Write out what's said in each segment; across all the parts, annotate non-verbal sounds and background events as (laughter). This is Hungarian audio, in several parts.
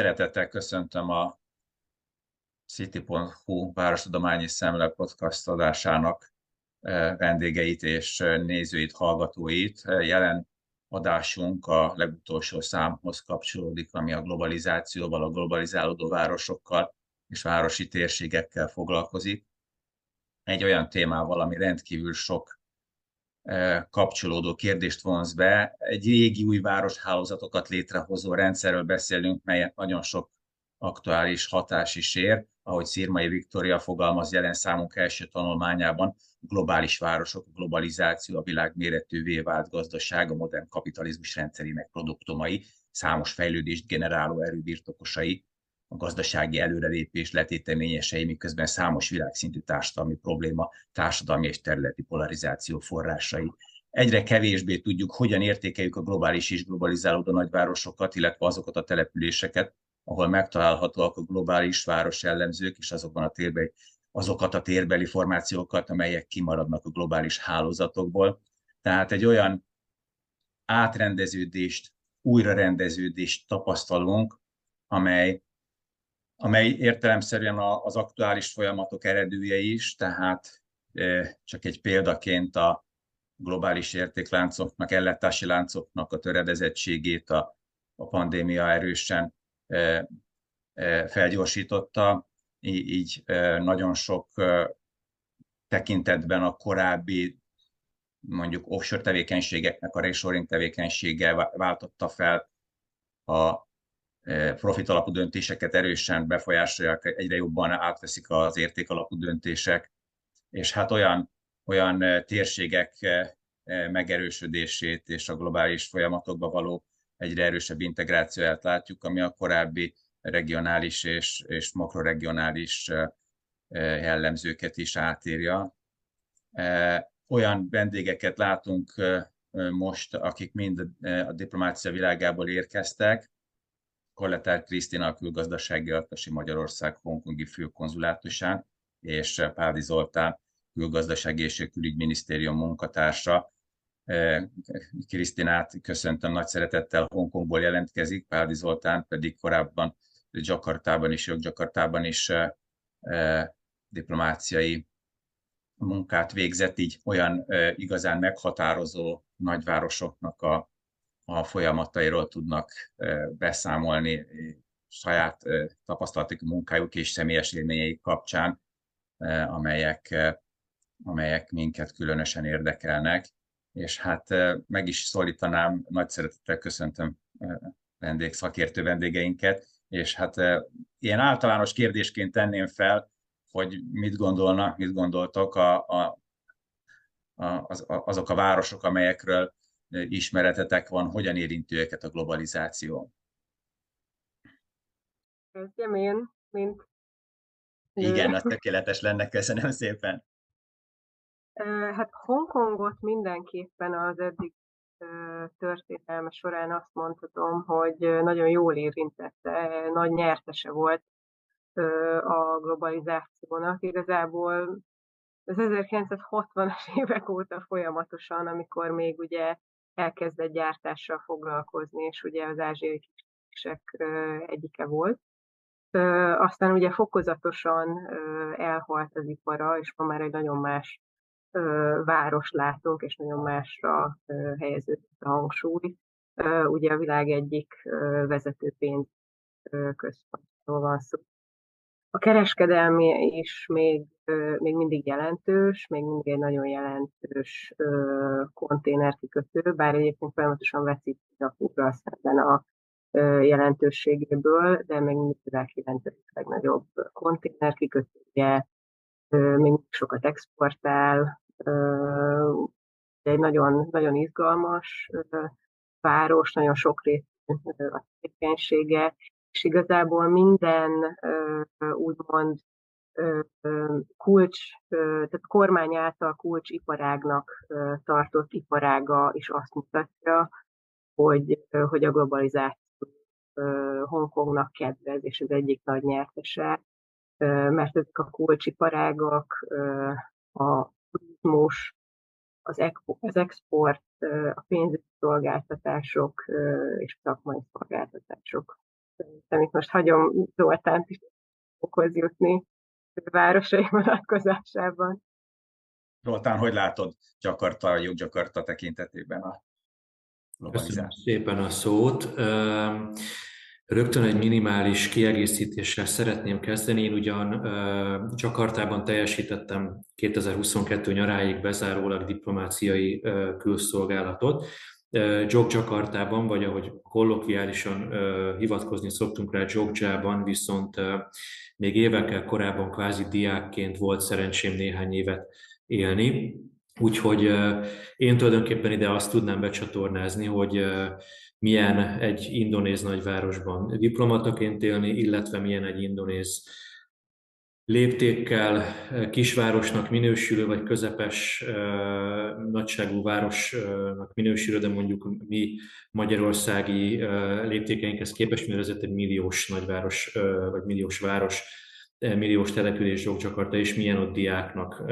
Szeretettel köszöntöm a City.hu Várostudományi Szemle podcast adásának vendégeit és nézőit, hallgatóit. Jelen adásunk a legutolsó számhoz kapcsolódik, ami a globalizációval, a globalizálódó városokkal és városi térségekkel foglalkozik. Egy olyan témával, ami rendkívül sok kapcsolódó kérdést vonz be. Egy régi új városhálózatokat létrehozó rendszerről beszélünk, melyet nagyon sok aktuális hatás is ér, ahogy Szirmai Viktória fogalmaz jelen számunk első tanulmányában, globális városok, globalizáció, a világ méretűvé vált gazdaság, a modern kapitalizmus rendszerének produktumai, számos fejlődést generáló erőbirtokosai, a gazdasági előrelépés letéteményesei, miközben számos világszintű társadalmi probléma, társadalmi és területi polarizáció forrásai. Egyre kevésbé tudjuk, hogyan értékeljük a globális és globalizálódó nagyvárosokat, illetve azokat a településeket, ahol megtalálhatóak a globális város jellemzők, és azokban a térbeli, azokat a térbeli formációkat, amelyek kimaradnak a globális hálózatokból. Tehát egy olyan átrendeződést, újrarendeződést tapasztalunk, amely amely értelemszerűen az aktuális folyamatok eredője is, tehát csak egy példaként a globális értékláncoknak, ellátási láncoknak a töredezettségét a, a pandémia erősen felgyorsította, így nagyon sok tekintetben a korábbi mondjuk offshore tevékenységeknek a reshoring tevékenysége váltotta fel a profit alapú döntéseket erősen befolyásolják, egyre jobban átveszik az érték alapú döntések, és hát olyan, olyan térségek megerősödését és a globális folyamatokba való egyre erősebb integrációját látjuk, ami a korábbi regionális és, és makroregionális jellemzőket is átírja. Olyan vendégeket látunk most, akik mind a diplomácia világából érkeztek, Kolletár Krisztina a külgazdasági atasi Magyarország hongkongi főkonzulátusán, és Pádi Zoltán külgazdasági és külügyminisztérium munkatársa. E, Krisztinát köszöntöm nagy szeretettel, Hongkongból jelentkezik, Pádi Zoltán pedig korábban Jakartában is, Jakartában is e, e, diplomáciai munkát végzett, így olyan igazán meghatározó nagyvárosoknak a a folyamatairól tudnak beszámolni saját tapasztalatik, munkájuk és személyes élményeik kapcsán, amelyek, amelyek minket különösen érdekelnek. És hát meg is szólítanám, nagy szeretettel köszöntöm vendég, szakértő vendégeinket, és hát ilyen általános kérdésként tenném fel, hogy mit gondolnak, mit gondoltok a, a, a, az, azok a városok, amelyekről ismeretetek van, hogyan érinti őket a globalizáció? Kezdjem én, mint... Igen, az (laughs) tökéletes lenne, köszönöm szépen. Hát Hongkongot mindenképpen az eddig történelme során azt mondhatom, hogy nagyon jól érintette, nagy nyertese volt a globalizációnak. Igazából az 1960-as (laughs) évek óta folyamatosan, amikor még ugye elkezdett gyártással foglalkozni, és ugye az ázsiai kisek egyike volt. Aztán ugye fokozatosan elhalt az ipara, és ma már egy nagyon más város látunk, és nagyon másra helyeződött a hangsúly. Ugye a világ egyik vezető pénz központról van szó. A kereskedelmi is még, még mindig jelentős, még mindig egy nagyon jelentős konténerkikötő, bár egyébként folyamatosan veszít a fúra szemben a jelentőségéből, de még mindig világ 9. legnagyobb konténerkikötője, még sokat exportál, egy nagyon, nagyon izgalmas város, nagyon sok részű a tevékenysége, és igazából minden úgymond kulcs, tehát kormány által kulcsiparágnak tartott iparága is azt mutatja, hogy, hogy a globalizáció Hongkongnak kedvez, és az egyik nagy nyertese, mert ezek a kulcsiparágok, a turizmus, az export, a pénzügyi szolgáltatások és szakmai szolgáltatások Szerintem itt most hagyom Zoltánt is okhoz jutni városai (laughs) vonatkozásában. Zoltán, hogy látod Jakarta, Jakarta tekintetében a? Köszönöm szépen a szót. Rögtön egy minimális kiegészítéssel szeretném kezdeni. Én ugyan Jakartában teljesítettem 2022 nyaráig bezárólag diplomáciai külszolgálatot. Jogjakartában, vagy ahogy kollokviálisan hivatkozni szoktunk rá, Jogjában viszont még évekkel korábban kvázi diákként volt szerencsém néhány évet élni. Úgyhogy én tulajdonképpen ide azt tudnám becsatornázni, hogy milyen egy indonéz nagyvárosban diplomataként élni, illetve milyen egy indonéz léptékkel kisvárosnak minősülő, vagy közepes nagyságú városnak minősülő, de mondjuk mi magyarországi léptékeinkhez képest, mert ez egy milliós nagyváros, vagy milliós város, milliós település Jogjakarta, és milyen ott diáknak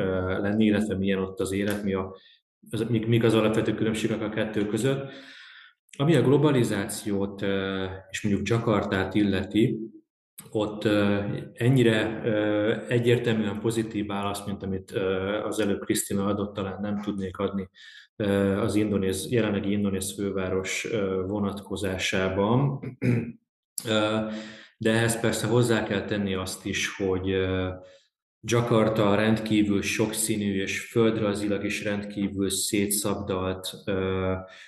lenni, illetve milyen ott az élet, mi a, az, mik az alapvető különbségek a kettő között. Ami a globalizációt és mondjuk Jakartát illeti, ott ennyire egyértelműen pozitív válasz, mint amit az előbb Krisztina adott, talán nem tudnék adni az indonéz, jelenlegi indonéz főváros vonatkozásában. De ehhez persze hozzá kell tenni azt is, hogy Jakarta rendkívül sokszínű és földrajzilag is rendkívül szétszabdalt,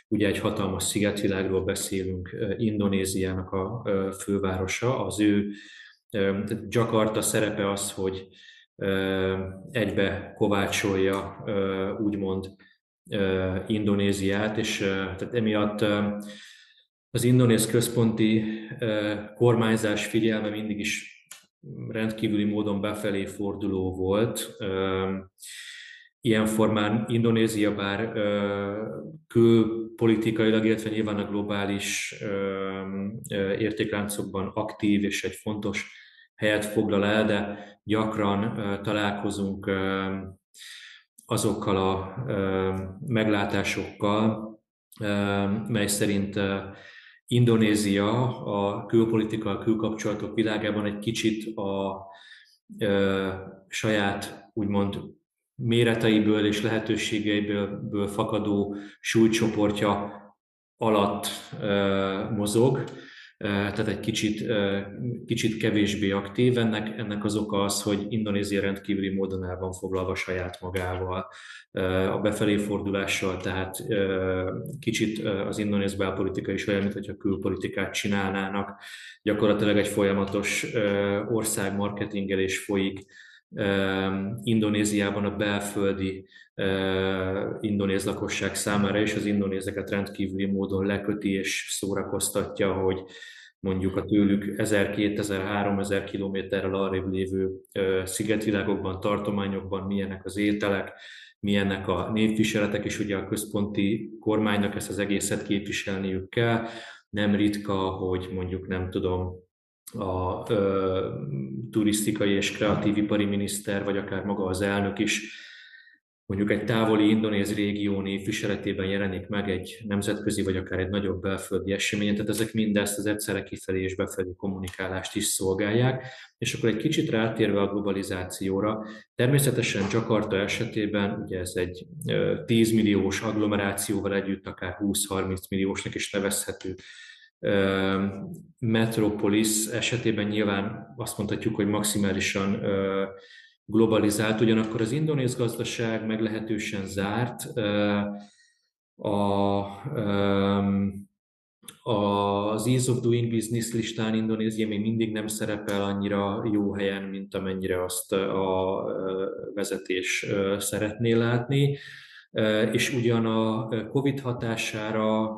ugye egy hatalmas szigetvilágról beszélünk, Indonéziának a fővárosa. Az ő Jakarta szerepe az, hogy egybe kovácsolja úgymond Indonéziát, és tehát emiatt az indonéz központi kormányzás figyelme mindig is rendkívüli módon befelé forduló volt. Ilyen formán Indonézia bár külpolitikailag, illetve nyilván a globális értékláncokban aktív és egy fontos helyet foglal el, de gyakran találkozunk azokkal a meglátásokkal, mely szerint Indonézia a külpolitika, a külkapcsolatok világában egy kicsit a ö, saját úgymond méreteiből és lehetőségeiből fakadó súlycsoportja alatt ö, mozog, tehát egy kicsit, kicsit kevésbé aktív. Ennek, ennek az oka az, hogy Indonézia rendkívüli módon el van foglalva saját magával, a befelé fordulással, tehát kicsit az indonéz belpolitika is olyan, mintha külpolitikát csinálnának. Gyakorlatilag egy folyamatos ország marketingelés folyik, Indonéziában a belföldi indonéz lakosság számára, és az indonézeket rendkívüli módon leköti és szórakoztatja, hogy mondjuk a tőlük 1000-2000-3000 kilométerrel arrébb lévő szigetvilágokban, tartományokban milyenek az ételek, milyenek a népviseletek, és ugye a központi kormánynak ezt az egészet képviselniük kell. Nem ritka, hogy mondjuk nem tudom, a ö, turisztikai és kreatív ipari miniszter, vagy akár maga az elnök is mondjuk egy távoli indonéz régió névviseletében jelenik meg egy nemzetközi vagy akár egy nagyobb belföldi eseményen, tehát ezek mindezt az egyszerre kifelé és befelé kommunikálást is szolgálják. És akkor egy kicsit rátérve a globalizációra, természetesen Jakarta esetében, ugye ez egy 10 milliós agglomerációval együtt akár 20-30 milliósnak is nevezhető Metropolis esetében nyilván azt mondhatjuk, hogy maximálisan globalizált, ugyanakkor az indonéz gazdaság meglehetősen zárt. A, az Ease of Doing Business listán Indonézia még mindig nem szerepel annyira jó helyen, mint amennyire azt a vezetés szeretné látni. És ugyan a COVID hatására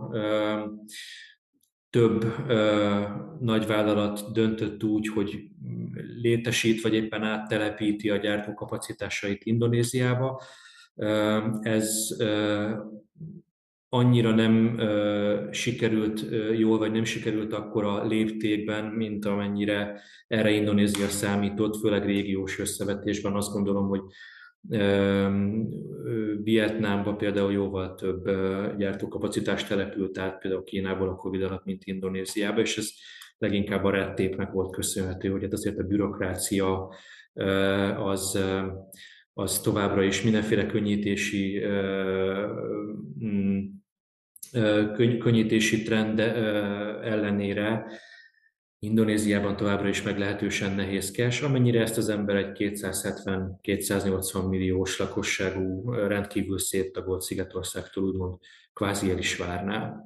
több ö, nagyvállalat döntött úgy, hogy létesít vagy éppen áttelepíti a gyártókapacitásait Indonéziába. Ez annyira nem sikerült jól, vagy nem sikerült akkora léptékben, mint amennyire erre Indonézia számított, főleg régiós összevetésben. Azt gondolom, hogy Vietnámba például jóval több gyártókapacitás települt át, például Kínából a Covid alatt, mint Indonéziába, és ez leginkább a rettépnek volt köszönhető, hogy hát azért a bürokrácia az, az továbbra is mindenféle könnyítési mm, könnyítési trend ellenére Indonéziában továbbra is meglehetősen nehézkes, amennyire ezt az ember egy 270-280 milliós lakosságú, rendkívül széttagolt Szigetországtól úgymond kvázi el is várná.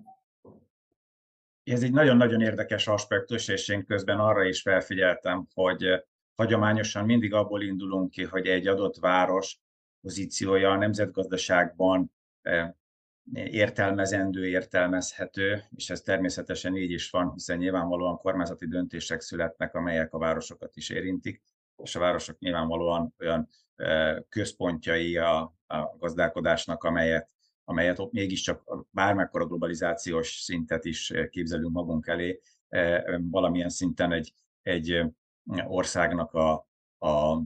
Ez egy nagyon-nagyon érdekes aspektus, és én közben arra is felfigyeltem, hogy hagyományosan mindig abból indulunk ki, hogy egy adott város pozíciója a nemzetgazdaságban értelmezendő, értelmezhető, és ez természetesen így is van, hiszen nyilvánvalóan kormányzati döntések születnek, amelyek a városokat is érintik, és a városok nyilvánvalóan olyan központjai a, a gazdálkodásnak, amelyet, amelyet ott mégiscsak bármekkora globalizációs szintet is képzelünk magunk elé, valamilyen szinten egy, egy országnak a, a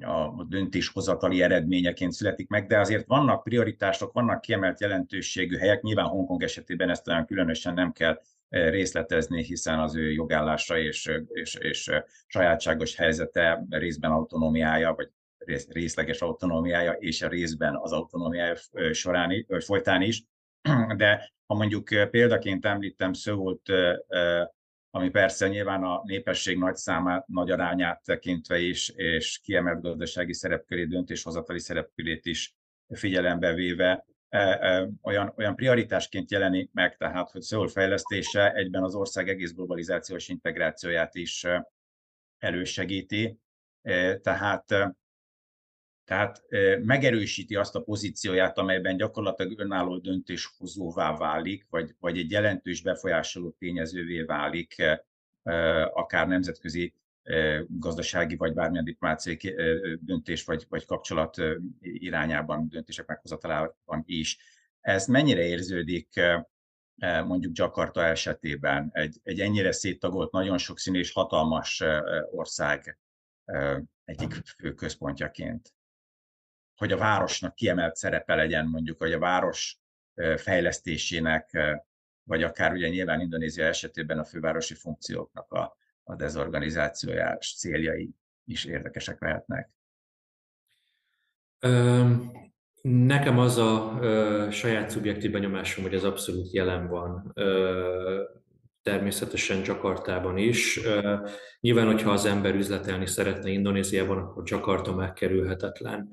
a döntéshozatali eredményeként születik meg, de azért vannak prioritások, vannak kiemelt jelentőségű helyek, nyilván Hongkong esetében ezt olyan különösen nem kell e, részletezni, hiszen az ő jogállása és, és, és sajátságos helyzete, részben autonómiája, vagy részleges autonómiája, és a részben az autonómiája során, folytán is. (clears throat) De ha mondjuk példaként említem Szöult ami persze nyilván a népesség nagy számát, nagy arányát tekintve is, és kiemelt gazdasági szerepkörét, döntéshozatali szerepkörét is figyelembe véve, e, e, olyan, olyan prioritásként jelenik meg, tehát hogy Szöul fejlesztése egyben az ország egész globalizációs integrációját is e, elősegíti. Tehát tehát megerősíti azt a pozícióját, amelyben gyakorlatilag önálló döntéshozóvá válik, vagy, vagy egy jelentős befolyásoló tényezővé válik, akár nemzetközi gazdasági vagy bármilyen diplomáciai döntés vagy, vagy kapcsolat irányában, döntések meghozatalában is. Ez mennyire érződik mondjuk Jakarta esetében, egy, egy ennyire széttagolt, nagyon sokszínű és hatalmas ország egyik fő központjaként? Hogy a városnak kiemelt szerepe legyen mondjuk, hogy a város fejlesztésének, vagy akár ugye nyilván Indonézia esetében a fővárosi funkcióknak a, a dezorganizációjás céljai is érdekesek lehetnek. Nekem az a ö, saját szubjektív benyomásom, hogy ez abszolút jelen van. Természetesen Jakartában is. Nyilván, hogyha az ember üzletelni szeretne Indonéziában, akkor Jakarta megkerülhetetlen.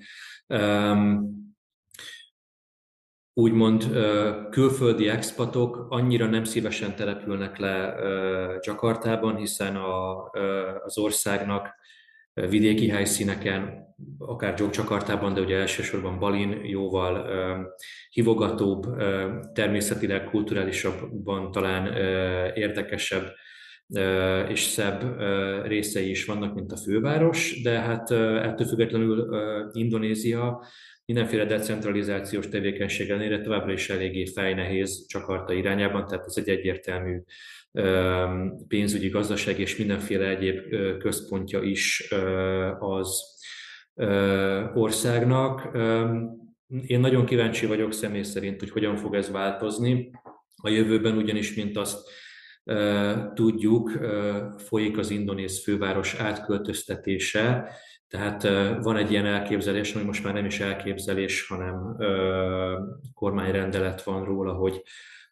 Úgymond külföldi expatok annyira nem szívesen települnek le Jakartában, hiszen a, az országnak vidéki helyszíneken, akár Jogcsakartában, de ugye elsősorban Balin jóval hivogatóbb, természetileg, kulturálisabban talán érdekesebb és szebb részei is vannak, mint a főváros, de hát ettől függetlenül Indonézia mindenféle decentralizációs tevékenység ellenére továbbra is eléggé fejnehéz Csakarta irányában, tehát ez egy egyértelmű pénzügyi, gazdaság és mindenféle egyéb központja is az országnak. Én nagyon kíváncsi vagyok személy szerint, hogy hogyan fog ez változni. A jövőben ugyanis, mint azt tudjuk, folyik az indonéz főváros átköltöztetése, tehát van egy ilyen elképzelés, ami most már nem is elképzelés, hanem kormányrendelet van róla, hogy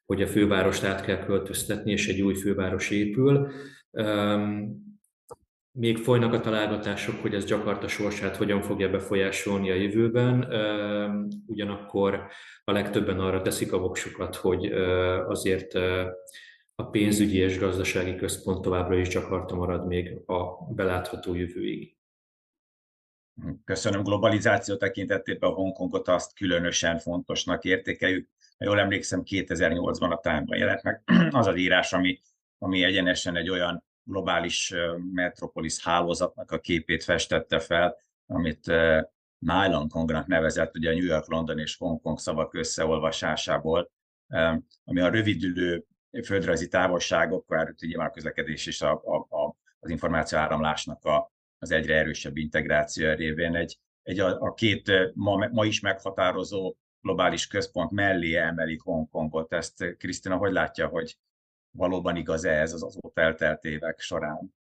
hogy a fővárost át kell költöztetni, és egy új főváros épül. Még folynak a találgatások, hogy ez Jakarta sorsát hogyan fogja befolyásolni a jövőben, ugyanakkor a legtöbben arra teszik a voksukat, hogy azért a pénzügyi és gazdasági központ továbbra is Jakarta marad még a belátható jövőig. Köszönöm. Globalizáció tekintetében a Hongkongot azt különösen fontosnak értékeljük jól emlékszem, 2008-ban a Time-ban jelent meg az az írás, ami, ami egyenesen egy olyan globális metropolis hálózatnak a képét festette fel, amit Nylon Kongnak nevezett, ugye a New York, London és Hongkong szavak összeolvasásából, ami a rövidülő földrajzi távolságokkal, nyilván a közlekedés és a, a, a, az információ áramlásnak a, az egyre erősebb integráció révén egy, egy a, a két ma, ma is meghatározó globális központ mellé emelik Hongkongot. Ezt Krisztina hogy látja, hogy valóban igaz-e ez az azóta eltelt évek során?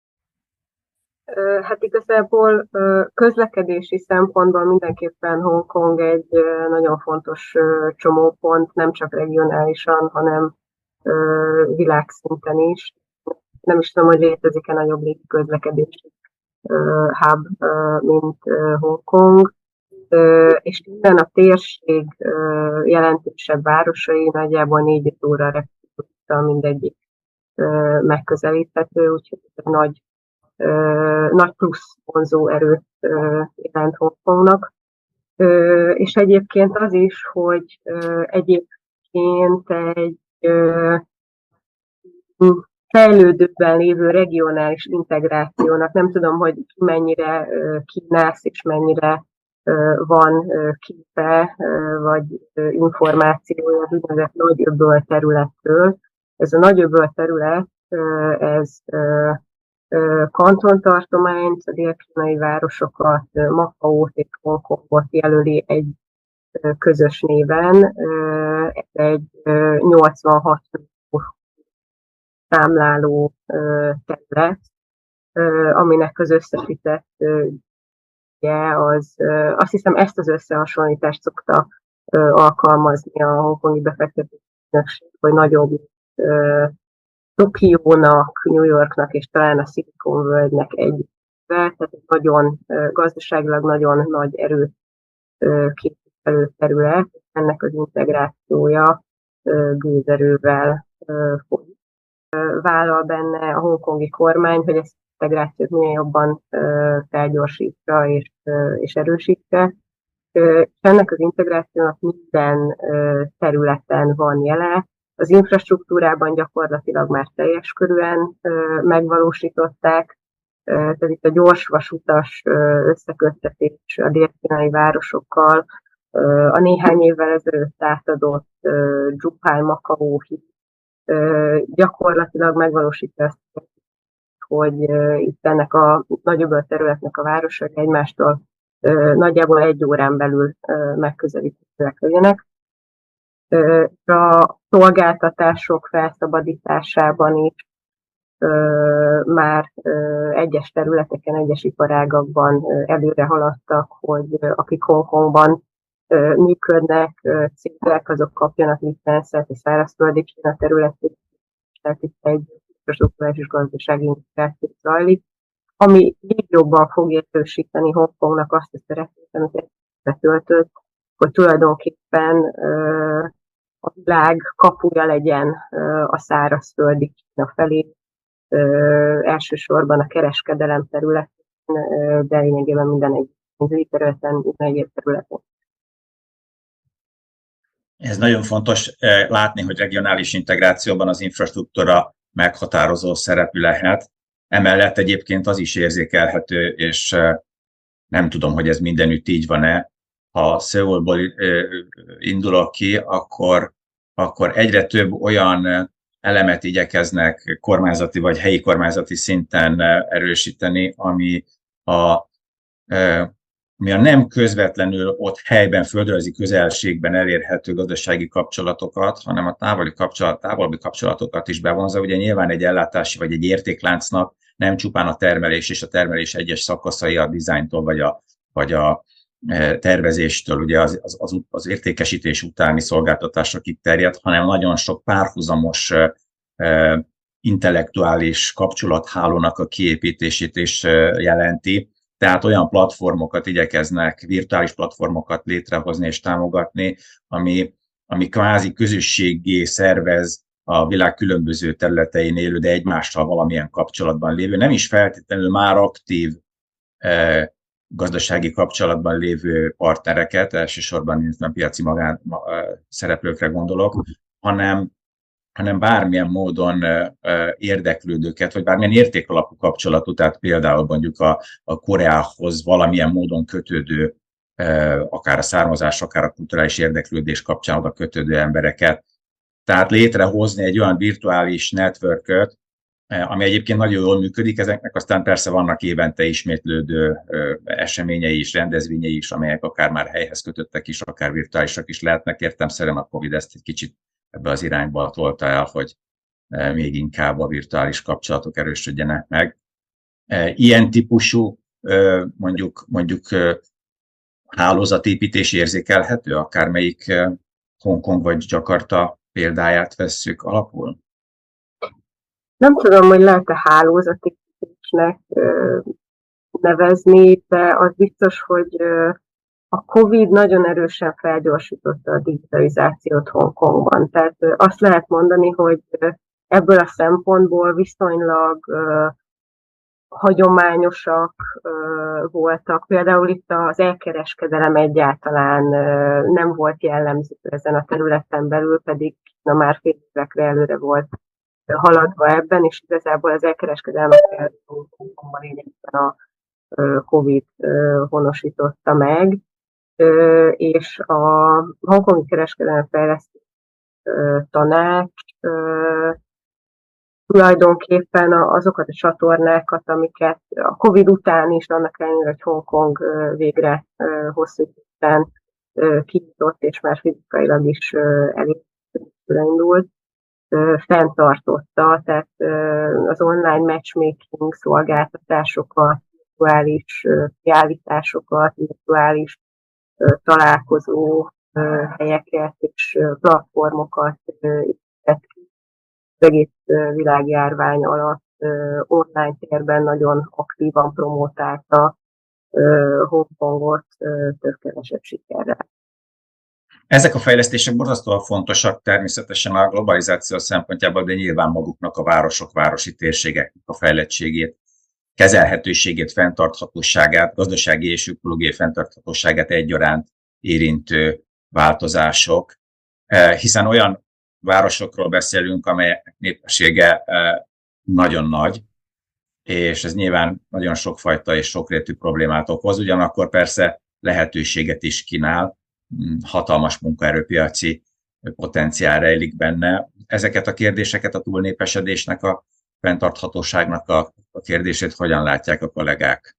Hát igazából közlekedési szempontból mindenképpen Hongkong egy nagyon fontos csomópont, nem csak regionálisan, hanem világszinten is. Nem is tudom, hogy létezik-e nagyobb közlekedési hub, mint Hongkong, és innen a térség jelentősebb városai nagyjából négy óra repülőúttal mindegyik megközelíthető, úgyhogy ez nagy, nagy plusz vonzó erőt jelent Hongkongnak. És egyébként az is, hogy egyébként egy fejlődőben lévő regionális integrációnak, nem tudom, hogy mennyire kínálsz és mennyire van képe vagy információja az úgynevezett nagyöbböl területről. Ez a nagyöbböl terület, ez kantontartományt, a dél városokat, Makaót és Hongkongot jelöli egy közös néven. Egy 86 számláló terület, aminek az összesített az, azt hiszem ezt az összehasonlítást szokta alkalmazni a hongkongi befektetési hogy nagyobb Tokiónak, New Yorknak és talán a Silicon Valley-nek egy tehát nagyon gazdaságilag nagyon nagy erőt képviselő terület, ennek az integrációja gőzerővel folyik. Vállal benne a hongkongi kormány, hogy ezt integrációt minél jobban felgyorsítsa és, és erősítse. És ennek az integrációnak minden területen van jele. Az infrastruktúrában gyakorlatilag már teljes körűen megvalósították, tehát itt a gyors vasutas összeköttetés a délkínai városokkal, a néhány évvel ezelőtt átadott Dzsupál Makau gyakorlatilag megvalósítja azt hogy itt ennek a nagyobb területnek a városok egymástól nagyjából egy órán belül megközelíthetőek legyenek. A szolgáltatások felszabadításában is már egyes területeken, egyes iparágakban előre haladtak, hogy akik Hongkongban működnek, cégek, azok kapjanak licenszet, és szárazföldi Kína területén, tehát itt egy infrastruktúrás és gazdasági integráció zajlik, ami még jobban fogja erősíteni Hongkongnak azt a szeretét, amit betöltött, hogy tulajdonképpen a világ kapuja legyen a szárazföldi Kína felé, elsősorban a kereskedelem területén, de lényegében minden egy pénzügyi területen, minden egyéb területen. Ez nagyon fontos látni, hogy regionális integrációban az infrastruktúra meghatározó szerepű lehet. Emellett egyébként az is érzékelhető, és nem tudom, hogy ez mindenütt így van-e, ha Szöulból indulok ki, akkor, akkor egyre több olyan elemet igyekeznek kormányzati vagy helyi kormányzati szinten erősíteni, ami a ami a nem közvetlenül ott helyben, földrajzi közelségben elérhető gazdasági kapcsolatokat, hanem a távoli kapcsolat, távoli kapcsolatokat is bevonza. Ugye nyilván egy ellátási vagy egy értékláncnak nem csupán a termelés és a termelés egyes szakaszai a dizájntól vagy a, vagy a e, tervezéstől, ugye az, az, az értékesítés utáni szolgáltatásokig terjed, hanem nagyon sok párhuzamos e, e, intellektuális kapcsolathálónak a kiépítését is jelenti, tehát olyan platformokat igyekeznek, virtuális platformokat létrehozni és támogatni, ami, ami kvázi közösségé szervez a világ különböző területein élő, de egymással valamilyen kapcsolatban lévő, nem is feltétlenül már aktív eh, gazdasági kapcsolatban lévő partnereket, elsősorban a piaci magán eh, szereplőkre gondolok, hanem hanem bármilyen módon érdeklődőket, vagy bármilyen értékalapú kapcsolatú, tehát például mondjuk a, a Koreához valamilyen módon kötődő, akár a származás, akár a kulturális érdeklődés kapcsán oda kötődő embereket. Tehát létrehozni egy olyan virtuális networköt, ami egyébként nagyon jól működik, ezeknek aztán persze vannak évente ismétlődő eseményei is, rendezvényei is, amelyek akár már helyhez kötöttek is, akár virtuálisak is lehetnek. Értem szerint a Covid ezt egy kicsit ebbe az irányba tolta el, hogy, még inkább a virtuális kapcsolatok erősödjenek meg. Ilyen típusú mondjuk, mondjuk hálózatépítés érzékelhető, akármelyik Hongkong vagy Jakarta példáját vesszük alapul? Nem tudom, hogy lehet-e hálózatépítésnek nevezni, de az biztos, hogy a COVID nagyon erősen felgyorsította a digitalizációt Hongkongban. Tehát azt lehet mondani, hogy ebből a szempontból viszonylag hagyományosak voltak. Például itt az elkereskedelem egyáltalán nem volt jellemző ezen a területen belül, pedig na már fél évekre előre volt haladva ebben, és igazából az elkereskedelmet lényegében a COVID honosította meg, és a Hongkongi Kereskedelmi Fejlesztő Tanács tulajdonképpen azokat a csatornákat, amiket a Covid után is, annak ellenére, hogy Hongkong végre hosszú után kinyitott, és már fizikailag is elindult, fenntartotta, tehát az online matchmaking szolgáltatásokat, virtuális kiállításokat, virtuális találkozó helyeket és platformokat az egész világjárvány alatt online térben nagyon aktívan promotálta Hongkongot több kevesebb sikerrel. Ezek a fejlesztések borzasztóan fontosak természetesen a globalizáció szempontjából, de nyilván maguknak a városok, városi térségeknek a fejlettségét, kezelhetőségét, fenntarthatóságát, gazdasági és ökológiai fenntarthatóságát egyaránt érintő változások, hiszen olyan városokról beszélünk, amelyek népessége nagyon nagy, és ez nyilván nagyon sokfajta és sokrétű problémát okoz, ugyanakkor persze lehetőséget is kínál, hatalmas munkaerőpiaci potenciál rejlik benne. Ezeket a kérdéseket a túlnépesedésnek, a fenntarthatóságnak a, a kérdését hogyan látják a kollégák?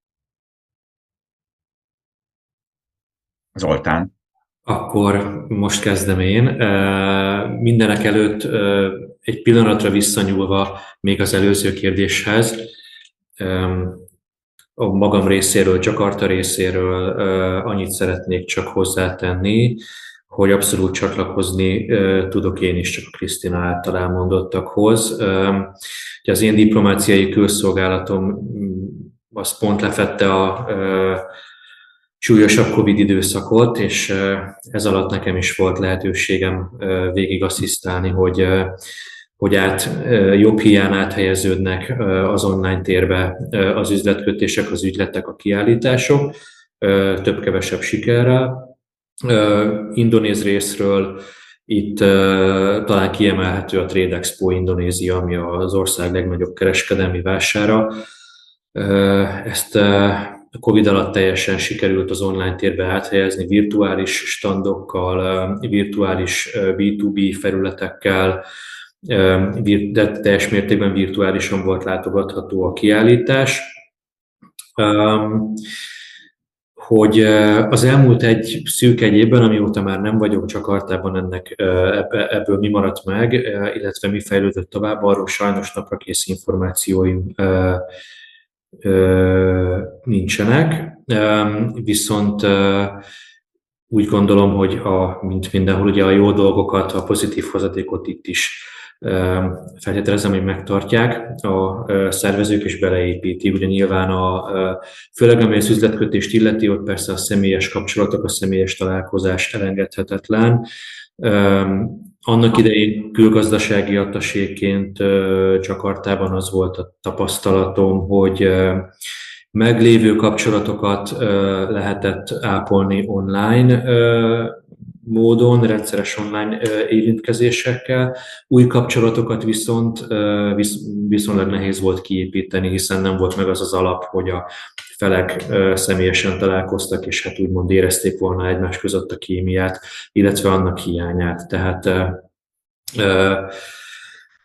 Zoltán. Akkor most kezdem én. Mindenek előtt egy pillanatra visszanyúlva még az előző kérdéshez, a magam részéről, Jakarta részéről annyit szeretnék csak hozzátenni, hogy abszolút csatlakozni tudok én is csak a Krisztina által elmondottakhoz. Az én diplomáciai külszolgálatom mm, az pont lefette a súlyosabb Covid időszakot, és ez alatt nekem is volt lehetőségem végig asszisztálni, hogy hogy át jobb hián áthelyeződnek az online térbe az üzletkötések, az ügyletek, a kiállítások, több-kevesebb sikerrel. Indonéz részről itt talán kiemelhető a Trade Expo Indonézia, ami az ország legnagyobb kereskedelmi vására. Ezt a Covid alatt teljesen sikerült az online térbe áthelyezni virtuális standokkal, virtuális B2B felületekkel, de teljes mértékben virtuálisan volt látogatható a kiállítás. Hogy az elmúlt egy szűk egy évben, amióta már nem vagyok Csakartában, ennek ebből mi maradt meg, illetve mi fejlődött tovább, arról sajnos naprakész információim nincsenek, viszont úgy gondolom, hogy a, mint mindenhol, ugye a jó dolgokat, a pozitív hozadékot itt is feltételezem, hogy megtartják a szervezők és beleépíti. Ugye nyilván a, főleg ami az üzletkötést illeti, ott persze a személyes kapcsolatok, a személyes találkozás elengedhetetlen. Annak idején külgazdasági attaséként Csakartában az volt a tapasztalatom, hogy meglévő kapcsolatokat lehetett ápolni online módon, rendszeres online érintkezésekkel. Új kapcsolatokat viszont viszonylag nehéz volt kiépíteni, hiszen nem volt meg az az alap, hogy a felek személyesen találkoztak, és hát úgymond érezték volna egymás között a kémiát, illetve annak hiányát. Tehát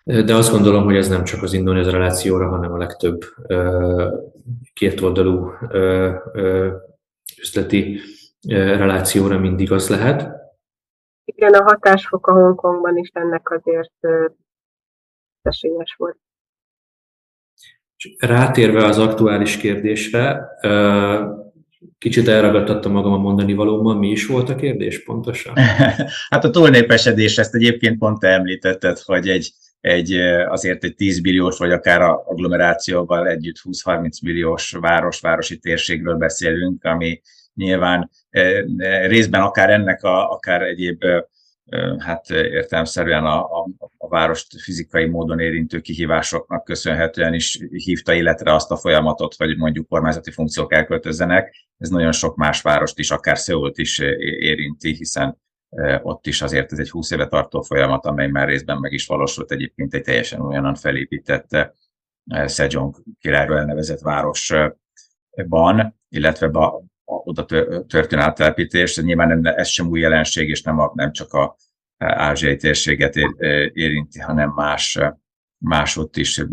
de azt gondolom, hogy ez nem csak az indonéz relációra, hanem a legtöbb kétoldalú üzleti relációra mindig az lehet. Igen, a hatásfok a Hongkongban is ennek azért veszélyes volt. Rátérve az aktuális kérdésre, kicsit elragadtattam magam a mondani valóban. Mi is volt a kérdés pontosan? (laughs) hát a túlnépesedés, ezt egyébként pont te említetted, hogy egy, egy, azért egy 10 milliós, vagy akár a agglomerációval együtt 20-30 milliós város, városi térségről beszélünk, ami nyilván részben akár ennek, a, akár egyéb hát értelemszerűen a, a, a várost fizikai módon érintő kihívásoknak köszönhetően is hívta életre azt a folyamatot, hogy mondjuk kormányzati funkciók elköltözzenek. Ez nagyon sok más várost is, akár Szeult is érinti, hiszen ott is azért ez egy 20 éve tartó folyamat, amely már részben meg is valósult egyébként egy teljesen olyanan felépített Sejong királyról elnevezett városban, illetve oda történő áttelepítés. Nyilván ez sem új jelenség, és nem, a, nem csak a ázsiai térséget érinti, hanem más, más ott is.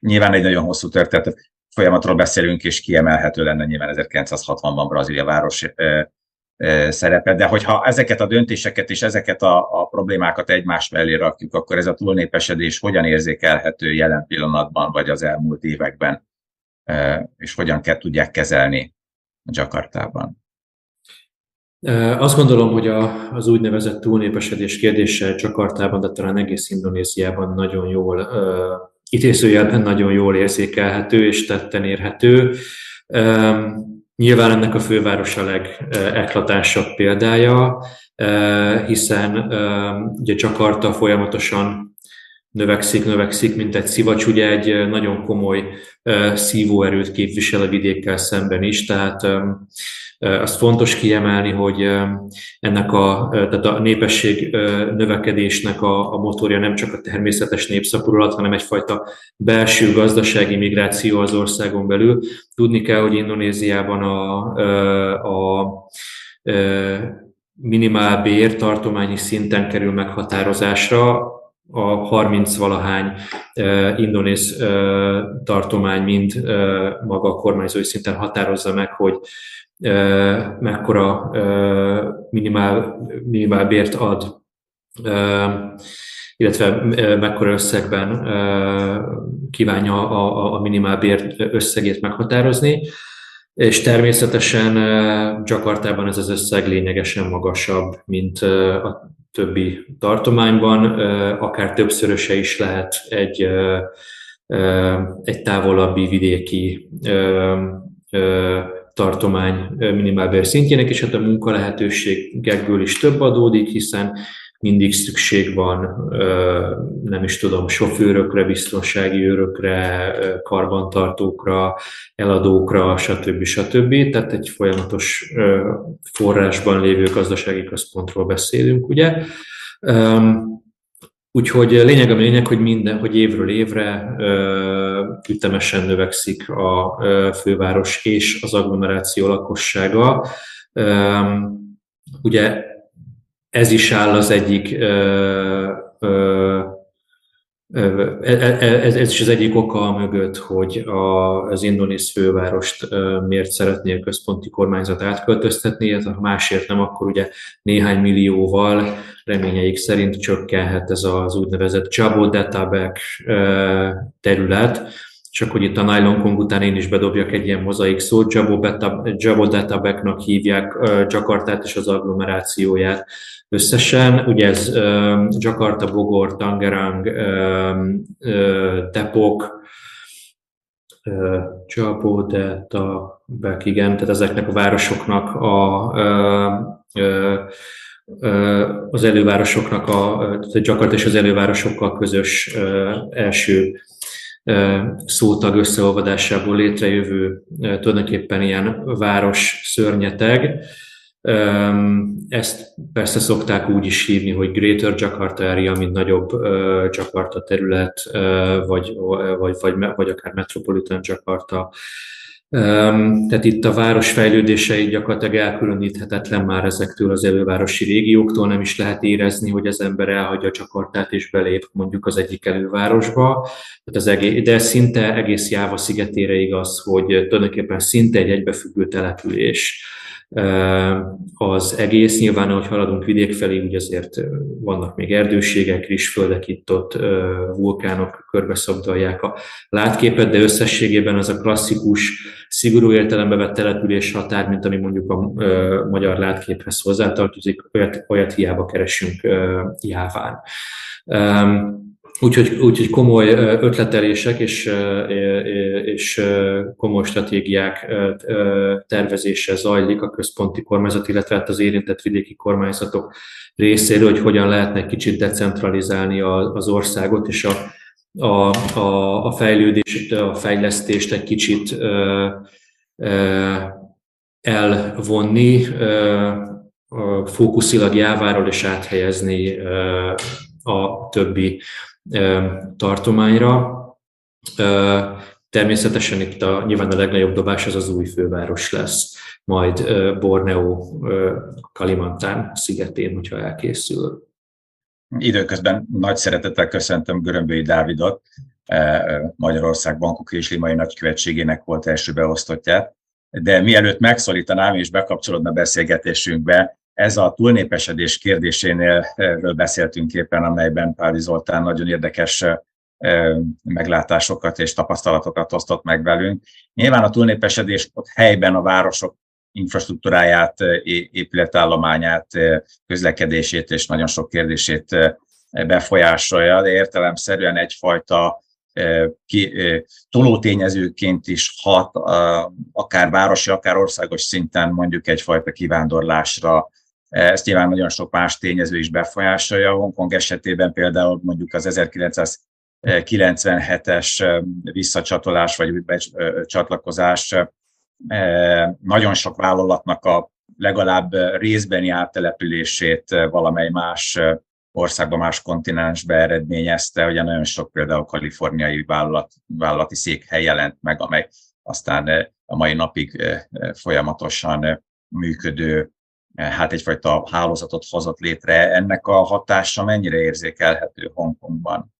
Nyilván egy nagyon hosszú történet folyamatról beszélünk, és kiemelhető lenne nyilván 1960-ban Brazília város szerepe, de hogyha ezeket a döntéseket és ezeket a, a problémákat egymás mellé rakjuk, akkor ez a túlnépesedés hogyan érzékelhető jelen pillanatban, vagy az elmúlt években, és hogyan kell tudják kezelni Jakartában? Azt gondolom, hogy a, az úgynevezett túlnépesedés kérdése Jakartában, de talán egész Indonéziában nagyon jól, uh, idézőjelben nagyon jól érzékelhető és tetten érhető. Um, nyilván ennek a főváros a példája, uh, hiszen uh, ugye Jakarta folyamatosan növekszik, növekszik, mint egy szivacs, ugye egy nagyon komoly szívóerőt képvisel a vidékkel szemben is, tehát azt fontos kiemelni, hogy ennek a, tehát a népesség növekedésnek a, a motorja nem csak a természetes népszaporulat, hanem egyfajta belső gazdasági migráció az országon belül. Tudni kell, hogy Indonéziában a, a, a minimálbér tartományi szinten kerül meghatározásra, a 30-valahány uh, indonéz uh, tartomány mind uh, maga a kormányzói szinten határozza meg, hogy mekkora minimál, minimál bért ad, illetve mekkora összegben kívánja a, a minimálbér összegét meghatározni. És természetesen Jakartában ez az összeg lényegesen magasabb, mint a többi tartományban, akár többszöröse is lehet egy, egy távolabbi vidéki tartomány minimálbér szintjének, és hát a munka lehetőségekből is több adódik, hiszen mindig szükség van, nem is tudom, sofőrökre, biztonsági őrökre, karbantartókra, eladókra, stb. stb. Tehát egy folyamatos forrásban lévő gazdasági központról beszélünk, ugye. Úgyhogy lényeg a lényeg, hogy minden, hogy évről évre ütemesen növekszik a főváros és az agglomeráció lakossága. Ugye ez is áll az egyik, ez, ez is az egyik oka mögött, hogy az indonész fővárost miért szeretné a központi kormányzat átköltöztetni, hát ha másért nem, akkor ugye néhány millióval reményeik szerint csökkenhet ez az úgynevezett Jabodetabek terület, csak hogy itt a Nylon Kong után én is bedobjak egy ilyen mozaik szót, Jabo Databeknak hívják Jakartát és az agglomerációját összesen. Ugye ez Jakarta, Bogor, Tangerang, Depok, Jabo Databek, igen, tehát ezeknek a városoknak a az elővárosoknak, a, tehát Jakarta és az elővárosokkal közös első szótag összeolvadásából létrejövő tulajdonképpen ilyen város szörnyeteg. Ezt persze szokták úgy is hívni, hogy Greater Jakarta Area, mint nagyobb Jakarta terület, vagy, vagy, vagy, vagy akár Metropolitan Jakarta tehát itt a város fejlődései gyakorlatilag elkülöníthetetlen már ezektől az elővárosi régióktól, nem is lehet érezni, hogy az ember elhagyja Csakartát és belép mondjuk az egyik elővárosba. Tehát az egész, de szinte egész Jáva szigetére igaz, hogy tulajdonképpen szinte egy egybefüggő település az egész. Nyilván, ahogy haladunk vidék felé, úgy azért vannak még erdőségek, rizsföldek itt ott, vulkánok körbeszabdalják a látképet, de összességében az a klasszikus, szigorú értelembe vett település határ, mint ami mondjuk a magyar látképhez hozzátartozik, olyat, olyat hiába keresünk jáván. Úgyhogy, úgyhogy komoly ötletelések és, és komoly stratégiák tervezése zajlik a központi kormányzat, illetve hát az érintett vidéki kormányzatok részéről, hogy hogyan lehetne kicsit decentralizálni az országot, és a, a, a, a fejlődést, a fejlesztést egy kicsit elvonni, fókuszilag jáváról és áthelyezni a többi tartományra. Természetesen itt a, nyilván a legnagyobb dobás az az új főváros lesz, majd Borneo, Kalimantán szigetén, hogyha elkészül. Időközben nagy szeretettel köszöntöm Görömbői Dávidot, Magyarország Bankok és Limai Nagykövetségének volt első beosztottját. De mielőtt megszólítanám és bekapcsolódna beszélgetésünkbe, ez a túlnépesedés kérdésénél erről beszéltünk éppen, amelyben Páli Zoltán nagyon érdekes meglátásokat és tapasztalatokat osztott meg velünk. Nyilván a túlnépesedés ott helyben a városok infrastruktúráját, épületállományát, közlekedését és nagyon sok kérdését befolyásolja, de értelemszerűen egyfajta ki, tolótényezőként is hat, akár városi, akár országos szinten mondjuk egyfajta kivándorlásra, ezt nyilván nagyon sok más tényező is befolyásolja. Hongkong esetében például mondjuk az 1997-es visszacsatolás vagy csatlakozás nagyon sok vállalatnak a legalább részbeni áttelepülését valamely más országban, más kontinensbe eredményezte, ugye nagyon sok például kaliforniai vállalat, vállalati székhely jelent meg, amely aztán a mai napig folyamatosan működő hát egyfajta hálózatot hozott létre. Ennek a hatása mennyire érzékelhető Hongkongban?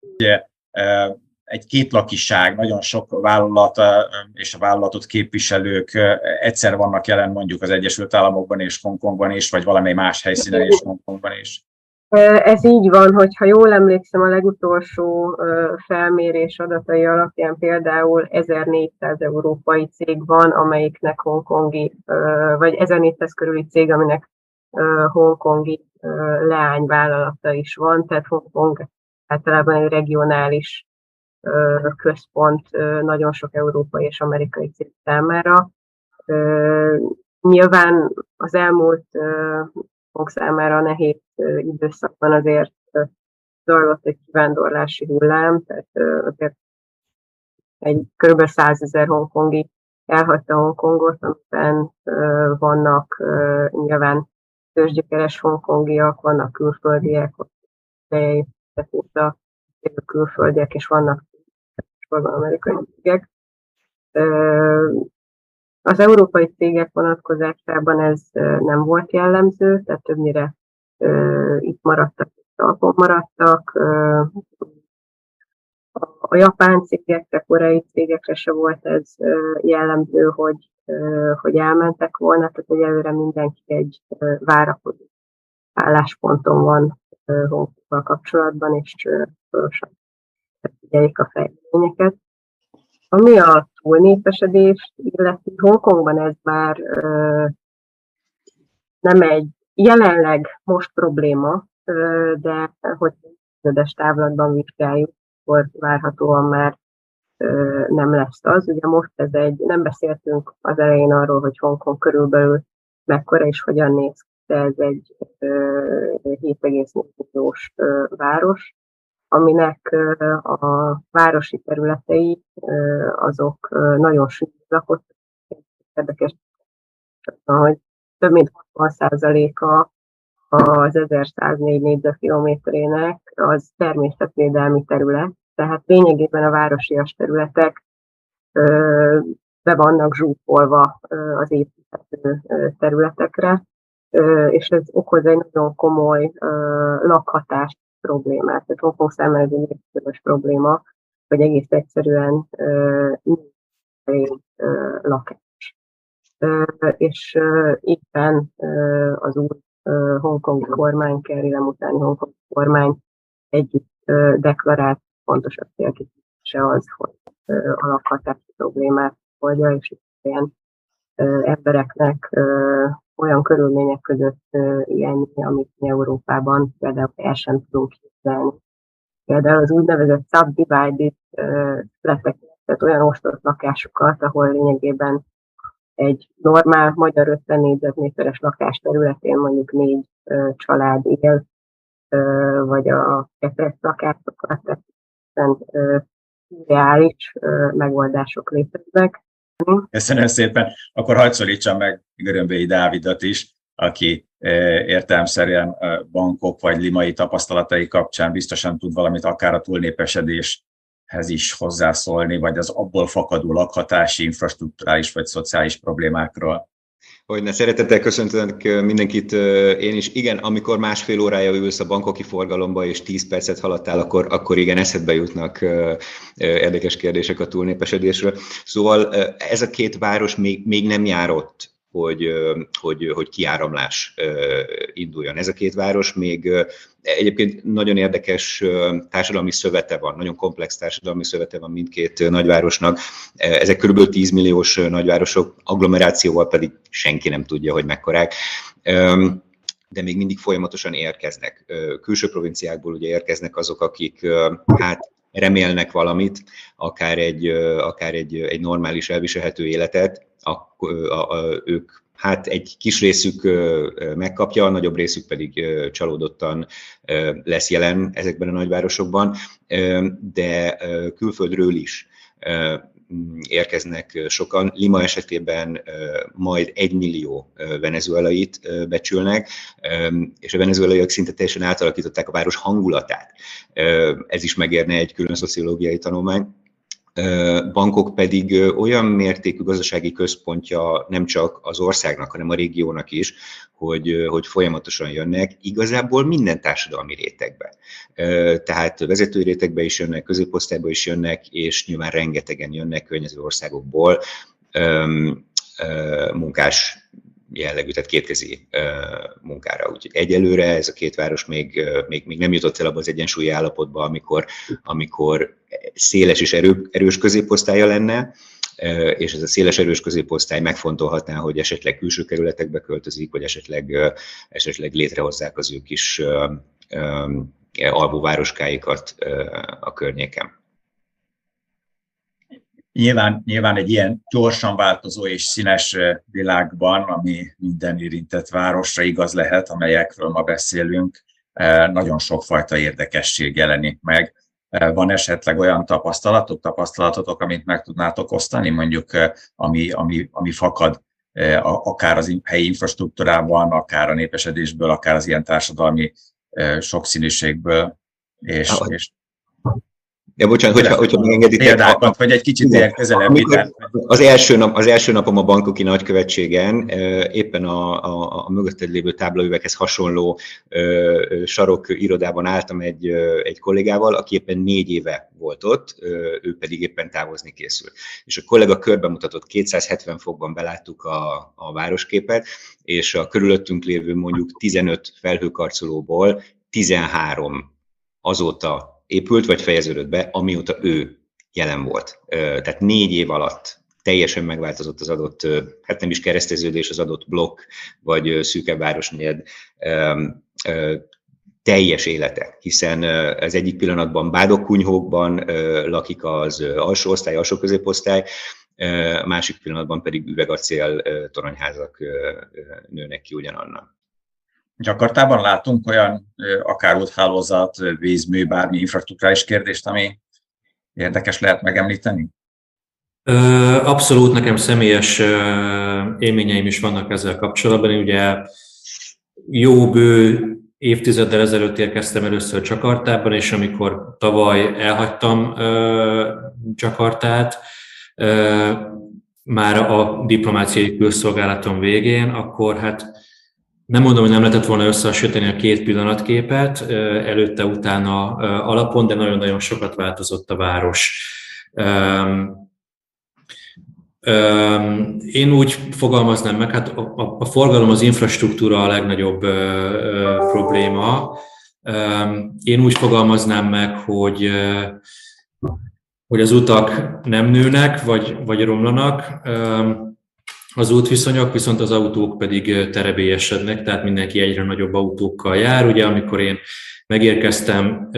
Ugye, egy kétlakiság, nagyon sok vállalat és a vállalatot képviselők egyszer vannak jelen mondjuk az Egyesült Államokban és Hongkongban is, vagy valamely más helyszínen és Hongkongban is. Ez így van, hogyha jól emlékszem, a legutolsó felmérés adatai alapján például 1400 európai cég van, amelyiknek hongkongi, vagy 1400 körüli cég, aminek hongkongi leányvállalata is van, tehát Hongkong általában egy regionális központ nagyon sok európai és amerikai cég számára. Nyilván az elmúlt magunk számára nehéz időszakban azért zajlott egy kivándorlási hullám, tehát azért egy kb. 100 ezer hongkongi elhagyta Hongkongot, amiben vannak nyilván tőzsgyökeres hongkongiak, vannak külföldiek, óta külföldiek, és vannak amerikai cégek. Az európai cégek vonatkozásában ez nem volt jellemző, tehát többnyire itt maradtak, talpon maradtak. A japán cégekre, koreai cégekre se volt ez jellemző, hogy, hogy elmentek volna, tehát egyelőre mindenki egy várakozó állásponton van Hongkonggal kapcsolatban, és szorosan figyelik a fejleményeket. Ami a túlnépesedést illeti, Hongkongban ez már ö, nem egy jelenleg most probléma, ö, de hogy közödes távlatban vizsgáljuk, akkor várhatóan már ö, nem lesz az. Ugye most ez egy, nem beszéltünk az elején arról, hogy Hongkong körülbelül mekkora és hogyan néz ki, de ez egy 7,4 milliós város, aminek a városi területei azok nagyon sűrű lakott. Érdekes, hogy több mint 60%-a az 1104 négyzetkilométerének az természetvédelmi terület, tehát lényegében a városias területek be vannak zsúfolva az építhető területekre, és ez okoz egy nagyon komoly lakhatást problémát. Tehát Hongkong számára ez egy közös probléma, hogy egész egyszerűen nincs lakás. és éppen az új hongkongi kormány, Kerry utáni hongkongi kormány egyik deklarált fontosabb célkitűzése az, hogy a lakhatási problémát oldja, és ilyen embereknek olyan körülmények között élni, amit mi Európában például el sem tudunk képzelni. Például az úgynevezett subdivided fletek, tehát olyan osztott lakásokat, ahol lényegében egy normál magyar 50 négyzetméteres lakás területén mondjuk négy család él, vagy a kettes lakásokat, tehát ideális megoldások léteznek. Köszönöm szépen. Akkor hagyd meg Görömbéi Dávidot is, aki értelmszerűen bankok vagy limai tapasztalatai kapcsán biztosan tud valamit akár a túlnépesedéshez is hozzászólni, vagy az abból fakadó lakhatási, infrastruktúrális vagy szociális problémákról. Hogyne, szeretettel köszöntöm mindenkit én is. Igen, amikor másfél órája ülsz a bankoki forgalomba, és 10 percet haladtál, akkor, akkor igen, eszedbe jutnak érdekes kérdések a túlnépesedésről. Szóval ez a két város még, még nem járott hogy, hogy, hogy kiáramlás induljon. Ez a két város még egyébként nagyon érdekes társadalmi szövete van, nagyon komplex társadalmi szövete van mindkét nagyvárosnak. Ezek körülbelül 10 milliós nagyvárosok, agglomerációval pedig senki nem tudja, hogy mekkorák de még mindig folyamatosan érkeznek. Külső provinciákból ugye érkeznek azok, akik hát remélnek valamit, akár egy, akár egy, egy normális, elviselhető életet, a, a, a, ők hát egy kis részük megkapja, a nagyobb részük pedig csalódottan lesz jelen ezekben a nagyvárosokban, de külföldről is érkeznek sokan. Lima esetében majd egy millió venezuelait becsülnek, és a venezuelaiak szinte teljesen átalakították a város hangulatát. Ez is megérne egy külön szociológiai tanulmány. Bankok pedig olyan mértékű gazdasági központja nem csak az országnak, hanem a régiónak is, hogy, hogy folyamatosan jönnek, igazából minden társadalmi rétegbe. Tehát vezetői rétegbe is jönnek, középosztályba is jönnek, és nyilván rengetegen jönnek környező országokból munkás jellegű, tehát kétkezi munkára. Úgyhogy egyelőre ez a két város még, még, még nem jutott el abba az egyensúlyi állapotba, amikor, amikor széles és erő, erős középosztálya lenne, és ez a széles erős középosztály megfontolhatná, hogy esetleg külső kerületekbe költözik, vagy esetleg, esetleg létrehozzák az ő kis alvóvároskáikat a környéken. Nyilván, nyilván egy ilyen gyorsan változó és színes világban, ami minden érintett városra igaz lehet, amelyekről ma beszélünk, nagyon sokfajta érdekesség jelenik meg. Van esetleg olyan tapasztalatok, tapasztalatotok, amit meg tudnátok osztani, mondjuk ami, ami, ami fakad akár az helyi infrastruktúrában, akár a népesedésből, akár az ilyen társadalmi sokszínűségből, és, és Ja, bocsánat, hogyha, hogyha megengeditek. Példákat, vagy egy kicsit ilyen közelebb. Az első, nap, az első napom a bankoki nagykövetségen éppen a, a, a mögötted lévő táblaüveghez hasonló sarok irodában álltam egy, egy kollégával, aki éppen négy éve volt ott, ő pedig éppen távozni készül. És a kollega körbe mutatott, 270 fokban beláttuk a, a városképet, és a körülöttünk lévő mondjuk 15 felhőkarcolóból 13 azóta épült, vagy fejeződött be, amióta ő jelen volt. Tehát négy év alatt teljesen megváltozott az adott, hát nem is kereszteződés, az adott blokk, vagy szűkebb városnegyed teljes élete, hiszen az egyik pillanatban bádokkunyhókban lakik az alsó osztály, alsó középosztály, a másik pillanatban pedig üvegacél toronyházak nőnek ki ugyanannak. Gyakartában látunk olyan akár úthálózat, vízmű, bármi infrastruktúrális kérdést, ami érdekes lehet megemlíteni? Abszolút nekem személyes élményeim is vannak ezzel kapcsolatban. Én ugye jó bő évtizeddel ezelőtt érkeztem először Csakartában, és amikor tavaly elhagytam Csakartát, már a diplomáciai külszolgálatom végén, akkor hát nem mondom, hogy nem lehetett volna összehasonlítani a két pillanatképet előtte-utána alapon, de nagyon-nagyon sokat változott a város. Én úgy fogalmaznám meg, hát a, forgalom, az infrastruktúra a legnagyobb probléma. Én úgy fogalmaznám meg, hogy hogy az utak nem nőnek, vagy, vagy romlanak, az útviszonyok, viszont az autók pedig terebélyesednek, tehát mindenki egyre nagyobb autókkal jár. Ugye amikor én megérkeztem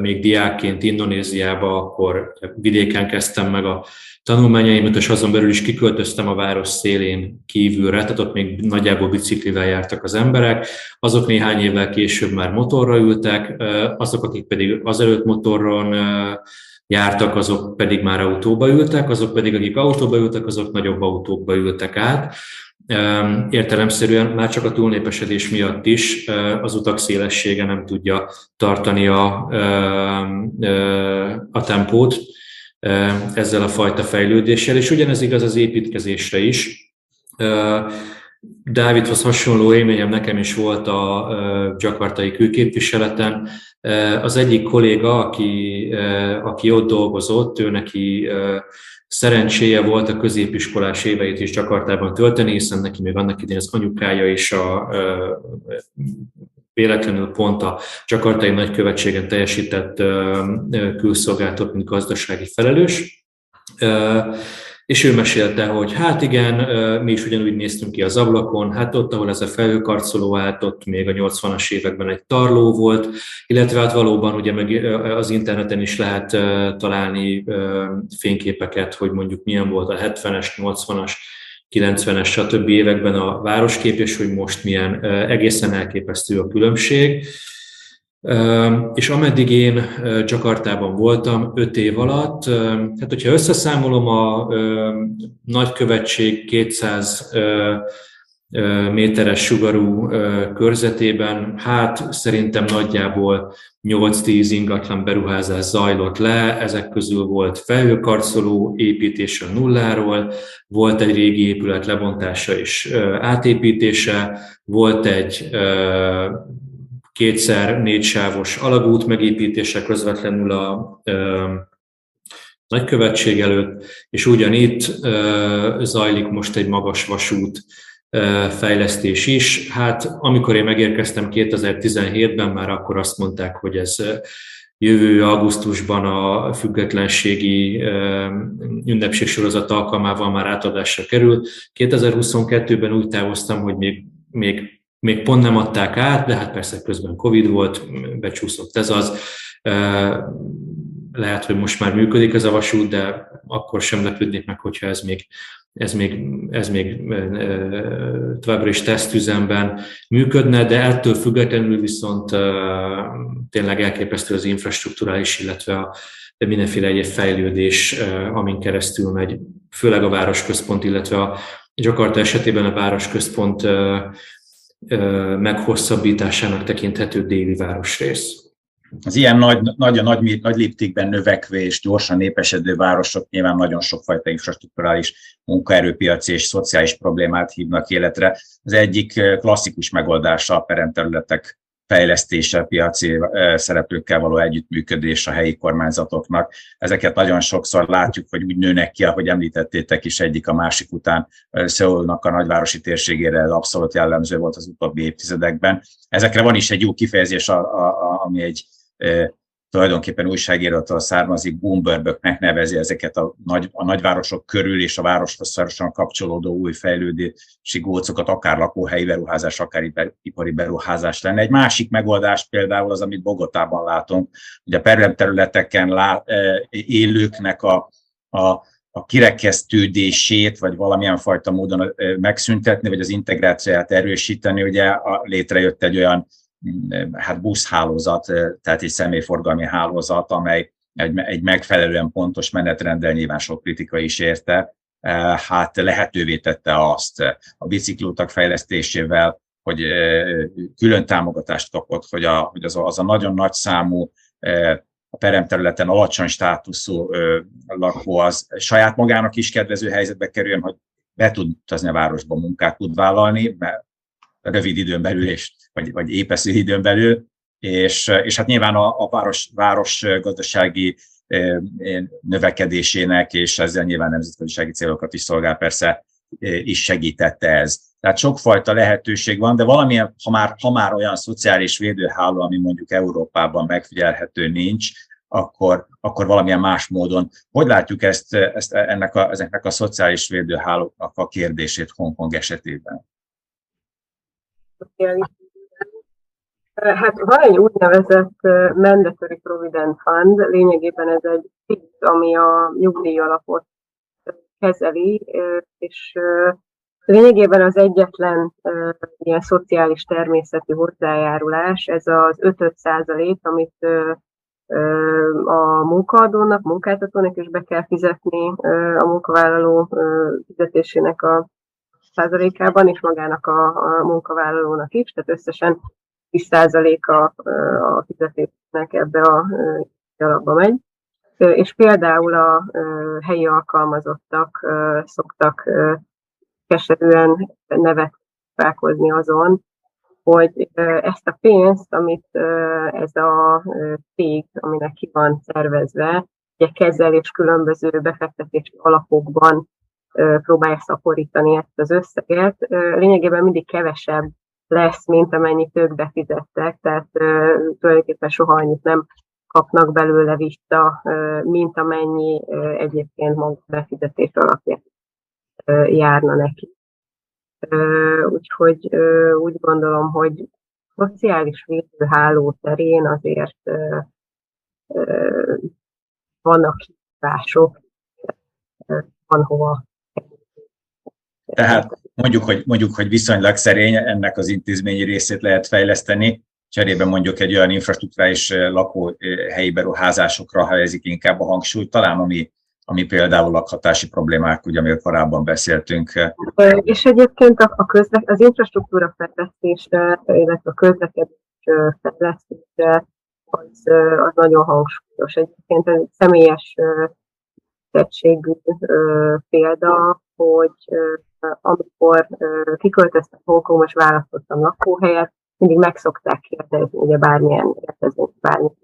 még diákként Indonéziába, akkor vidéken kezdtem meg a tanulmányaimat, és azon belül is kiköltöztem a város szélén kívülre, tehát ott még nagyjából biciklivel jártak az emberek, azok néhány évvel később már motorra ültek, azok, akik pedig azelőtt motoron jártak, azok pedig már autóba ültek, azok pedig, akik autóba ültek, azok nagyobb autókba ültek át. Értelemszerűen már csak a túlnépesedés miatt is az utak szélessége nem tudja tartani a, a tempót ezzel a fajta fejlődéssel, és ugyanez igaz az építkezésre is. Dávidhoz hasonló élményem nekem is volt a gyakartai külképviseleten. Az egyik kolléga, aki, aki ott dolgozott, ő neki szerencséje volt a középiskolás éveit is Csakartában tölteni, hiszen neki még annak idején az anyukája is a véletlenül pont a Csakartai nagykövetségen teljesített külszolgálatot, mint gazdasági felelős. És ő mesélte, hogy hát igen, mi is ugyanúgy néztünk ki az ablakon, hát ott, ahol ez a felhőkarcoló állt, ott még a 80-as években egy tarló volt, illetve hát valóban ugye meg az interneten is lehet találni fényképeket, hogy mondjuk milyen volt a 70-es, 80-as, 90-es, stb. években a városkép, és hogy most milyen egészen elképesztő a különbség. És ameddig én Jakartában voltam, öt év alatt, hát hogyha összeszámolom a nagykövetség 200 méteres sugarú körzetében, hát szerintem nagyjából 8-10 ingatlan beruházás zajlott le, ezek közül volt felhőkarcoló építése nulláról, volt egy régi épület lebontása és átépítése, volt egy kétszer négysávos alagút megépítése közvetlenül a nagykövetség előtt, és ugyanitt zajlik most egy magas vasút fejlesztés is. Hát amikor én megérkeztem 2017-ben, már akkor azt mondták, hogy ez jövő augusztusban a függetlenségi ünnepségsorozat alkalmával már átadásra kerül. 2022-ben úgy távoztam, hogy még, még még pont nem adták át, de hát persze közben Covid volt, becsúszott ez az. Lehet, hogy most már működik ez a vasút, de akkor sem lepődnék meg, hogyha ez még, ez még, ez még továbbra is tesztüzemben működne, de ettől függetlenül viszont tényleg elképesztő az infrastruktúrális, illetve a de mindenféle egyéb fejlődés, amin keresztül megy, főleg a városközpont, illetve a Jakarta esetében a városközpont meghosszabbításának tekinthető déli városrész. Az ilyen nagy, nagy, nagy, nagy léptékben növekvő és gyorsan népesedő városok nyilván nagyon sokfajta infrastruktúrális munkaerőpiaci és szociális problémát hívnak életre. Az egyik klasszikus megoldása a peremterületek fejlesztése, piaci szereplőkkel való együttműködés a helyi kormányzatoknak. Ezeket nagyon sokszor látjuk, hogy úgy nőnek ki, ahogy említettétek is egyik a másik után. Szeulnak a nagyvárosi térségére ez abszolút jellemző volt az utóbbi évtizedekben. Ezekre van is egy jó kifejezés, ami egy tulajdonképpen újságírótól származik, boombörböknek nevezi ezeket a, nagy, a nagyvárosok körül és a városhoz szorosan kapcsolódó új fejlődési gócokat, akár lakóhelyi beruházás, akár ipari beruházás lenne. Egy másik megoldás például az, amit Bogotában látunk, hogy a perlem területeken lá, élőknek a, a, a kirekesztődését, vagy valamilyen fajta módon megszüntetni, vagy az integrációját erősíteni, ugye létrejött egy olyan hát buszhálózat, tehát egy személyforgalmi hálózat, amely egy, egy megfelelően pontos menetrenddel nyilván sok kritika is érte, hát lehetővé tette azt a biciklótak fejlesztésével, hogy külön támogatást kapott, hogy, a, hogy az, a, az a nagyon nagy számú a peremterületen alacsony státuszú lakó az saját magának is kedvező helyzetbe kerüljön, hogy be tud utazni a városba, munkát tud vállalni, mert rövid időn belül és vagy, vagy épesző időn belül, és, és hát nyilván a, a város, város gazdasági növekedésének, és ezzel nyilván nemzetgazdasági célokat is szolgál persze, is segítette ez. Tehát sokfajta lehetőség van, de valamilyen, ha már, ha már olyan szociális védőháló, ami mondjuk Európában megfigyelhető nincs, akkor, akkor valamilyen más módon. Hogy látjuk ezt, ezt ennek a, ezeknek a szociális védőhálóknak a kérdését Hongkong esetében? Hát van egy úgynevezett Mandatory Provident Fund, lényegében ez egy fix, ami a nyugdíj alapot kezeli, és lényegében az egyetlen ilyen szociális természetű hozzájárulás, ez az 5-5 százalék, amit a munkaadónak, munkáltatónak is be kell fizetni a munkavállaló fizetésének a százalékában, és magának a, a munkavállalónak is, tehát összesen 10 százaléka a fizetésnek ebbe a alapba megy. És például a helyi alkalmazottak szoktak keserűen nevet válkozni azon, hogy ezt a pénzt, amit ez a cég, aminek ki van szervezve, ugye kezel és különböző befektetési alapokban próbálja szaporítani ezt az összeget, lényegében mindig kevesebb lesz, mint amennyit ők befizettek, tehát tulajdonképpen soha annyit nem kapnak belőle vissza, mint amennyi egyébként maga befizetés alapján járna neki. Úgyhogy úgy gondolom, hogy szociális védőháló terén azért vannak kívások, van hova. Tehát mondjuk hogy, mondjuk, hogy viszonylag szerény, ennek az intézményi részét lehet fejleszteni, cserébe mondjuk egy olyan infrastruktúrális lakóhelyi beruházásokra helyezik inkább a hangsúlyt, talán ami ami például lakhatási problémák, ugye, amiről korábban beszéltünk. És egyébként a, a közle, az infrastruktúra fejlesztése, illetve a közlekedés fejlesztése az, az nagyon hangsúlyos. Egyébként egy személyes tettségű példa, hogy amikor kiköltöztem Hongkong, és választottam lakóhelyet, mindig meg szokták kérdezni, ugye bármilyen érkezés, bármilyen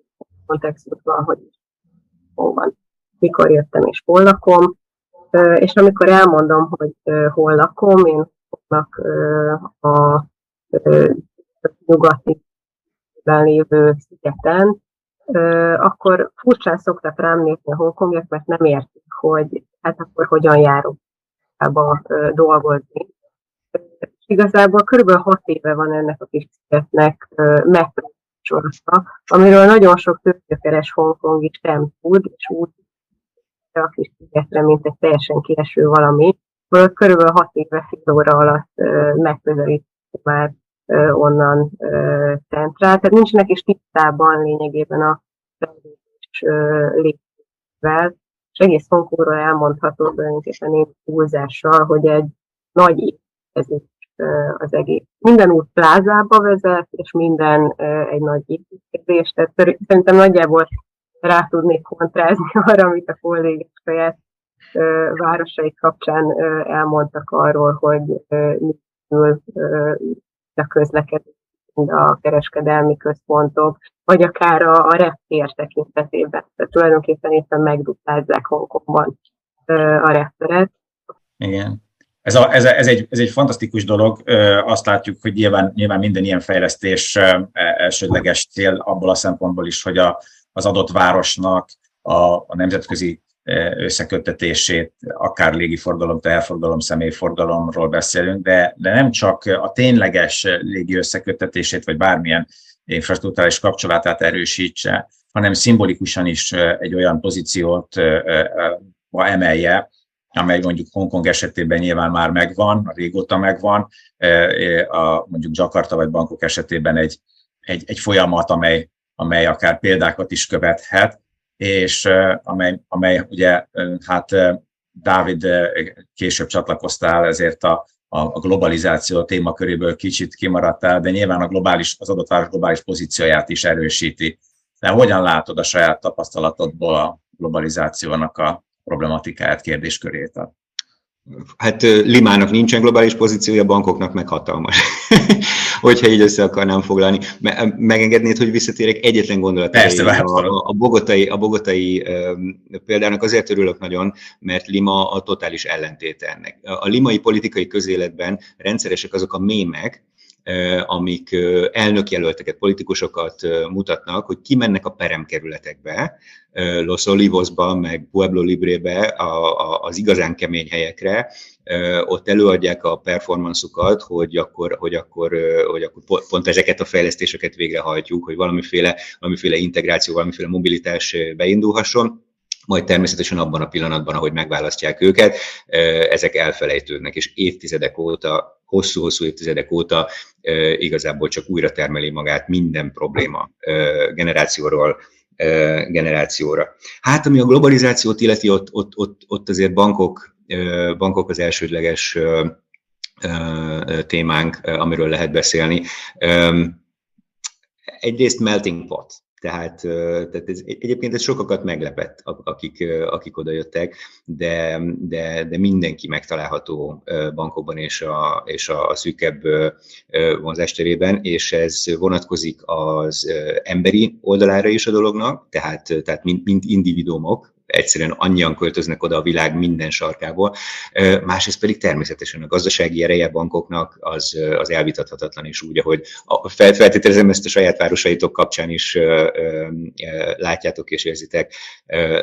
kontextusban, hogy hol van mikor jöttem és hol lakom, és amikor elmondom, hogy hol lakom, én lakok a nyugati lévő szigeten, akkor furcsán szoktak rám nézni a hongkongiak, mert nem értik, hogy hát akkor hogyan járok ebbe dolgozni. Igazából körülbelül hat éve van ennek a kis szigetnek megsorozta, amiről nagyon sok tőkekeres hongkongi sem tud, és úgy a kis szigetre, mint egy teljesen kieső valami. Valahogy körülbelül 6 éve fél óra alatt megközelít már onnan centrál. Tehát nincsenek is tisztában lényegében a fejlődés lépésvel, és egész Hongkongról elmondható tulajdonképpen én túlzással, hogy egy nagy építkezés az egész. Minden út plázába vezet, és minden egy nagy építkezés. Tehát szerintem nagyjából rá tudnék kontrázni (laughs) arra, amit a kollégák saját városai kapcsán elmondtak arról, hogy mit a közlekedés, a kereskedelmi központok, vagy akár a, a reptér tekintetében. Tehát tulajdonképpen éppen megduplázzák Hongkongban a repteret. Igen. Ez, a, ez, a, ez, egy, ez egy fantasztikus dolog. Azt látjuk, hogy nyilván, nyilván minden ilyen fejlesztés elsődleges cél abból a szempontból is, hogy a, az adott városnak a, a nemzetközi összeköttetését, akár légiforgalom, teherforgalom, személyforgalomról beszélünk, de, de nem csak a tényleges légi összeköttetését, vagy bármilyen infrastruktúrális kapcsolatát erősítse, hanem szimbolikusan is egy olyan pozíciót emelje, amely mondjuk Hongkong esetében nyilván már megvan, régóta megvan, a, mondjuk Jakarta vagy Bangkok esetében egy, egy, egy folyamat, amely amely akár példákat is követhet, és amely, amely ugye, hát Dávid később csatlakoztál, ezért a, a globalizáció témaköréből kicsit kimaradtál, de nyilván a globális, az adott város globális pozícióját is erősíti. De hogyan látod a saját tapasztalatodból a globalizációnak a problematikáját, kérdéskörét? Hát Limának nincsen globális pozíciója, bankoknak meg hatalmas. (laughs) hogyha így össze akarnám foglalni. Megengednéd, hogy visszatérek egyetlen gondolat. Persze, a, a bogotai, a bogotai példának azért örülök nagyon, mert Lima a totális ellentéte ennek. A limai politikai közéletben rendszeresek azok a mémek, amik elnökjelölteket, politikusokat mutatnak, hogy kimennek a peremkerületekbe, Los Olivosba, meg Pueblo Librebe, az igazán kemény helyekre, ott előadják a performanszukat, hogy akkor, hogy akkor, hogy akkor pont ezeket a fejlesztéseket végrehajtjuk, hogy valamiféle, valamiféle integráció, valamiféle mobilitás beindulhasson. Majd természetesen abban a pillanatban, ahogy megválasztják őket, ezek elfelejtődnek, és évtizedek óta, hosszú-hosszú évtizedek óta igazából csak újra termeli magát minden probléma generációról generációra. Hát, ami a globalizációt illeti, ott, ott, ott, ott azért bankok, bankok az elsődleges témánk, amiről lehet beszélni. Egyrészt melting pot, tehát, tehát ez, egyébként ez sokakat meglepett, akik, akik oda jöttek, de, de, de mindenki megtalálható bankokban és a, és a szűkebb vonzásterében, és ez vonatkozik az emberi oldalára is a dolognak, tehát, tehát mint, mint individuumok, egyszerűen annyian költöznek oda a világ minden sarkából. Másrészt pedig természetesen a gazdasági ereje bankoknak az, az elvitathatatlan is úgy, ahogy feltételezem ezt a saját városaitok kapcsán is látjátok és érzitek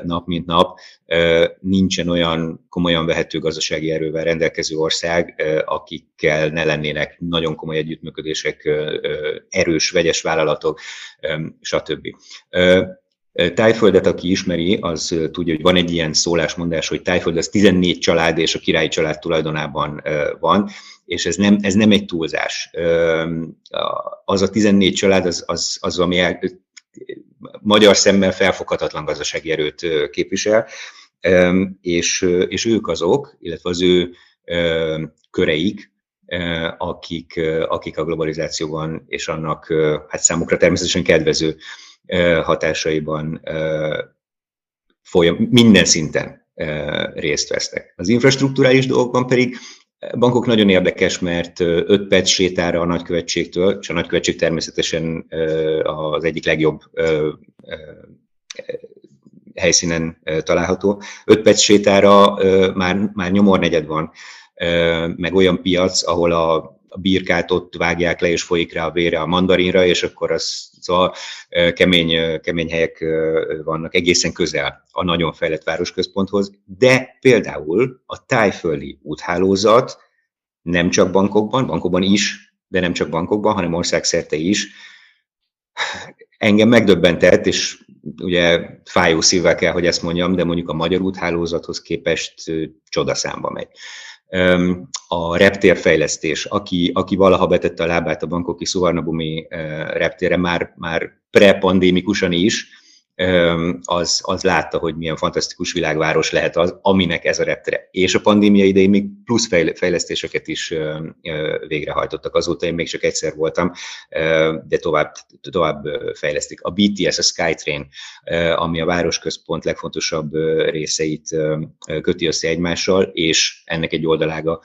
nap mint nap. Nincsen olyan komolyan vehető gazdasági erővel rendelkező ország, akikkel ne lennének nagyon komoly együttműködések, erős, vegyes vállalatok, stb. Tájföldet, aki ismeri, az tudja, hogy van egy ilyen szólásmondás, hogy Tájföld az 14 család és a királyi család tulajdonában van, és ez nem, ez nem egy túlzás. Az a 14 család, az, az, az ami el, magyar szemmel felfoghatatlan gazdasági erőt képvisel, és, és ők azok, illetve az ő köreik, akik, akik a globalizációban és annak hát számukra természetesen kedvező hatásaiban folyam, minden szinten részt vesznek. Az infrastruktúrális dolgokban pedig bankok nagyon érdekes, mert 5 perc sétára a nagykövetségtől, és a nagykövetség természetesen az egyik legjobb helyszínen található. 5 perc sétára már, már nyomornegyed van, meg olyan piac, ahol a a birkát ott vágják le, és folyik rá a vére a mandarinra, és akkor az szóval kemény, kemény helyek vannak egészen közel a nagyon fejlett városközponthoz, de például a tájföldi úthálózat nem csak bankokban, bankokban is, de nem csak bankokban, hanem országszerte is, engem megdöbbentett, és ugye fájó szívvel kell, hogy ezt mondjam, de mondjuk a magyar úthálózathoz képest csodaszámba megy a reptérfejlesztés, aki, aki valaha betette a lábát a bankoki Szuvarnabumi reptére már, már pre-pandémikusan is, az, az látta, hogy milyen fantasztikus világváros lehet az, aminek ez a reptere. És a pandémia idején még plusz fejlesztéseket is végrehajtottak. Azóta én még csak egyszer voltam, de tovább, tovább fejlesztik. A BTS, a Skytrain, ami a városközpont legfontosabb részeit köti össze egymással, és ennek egy oldalága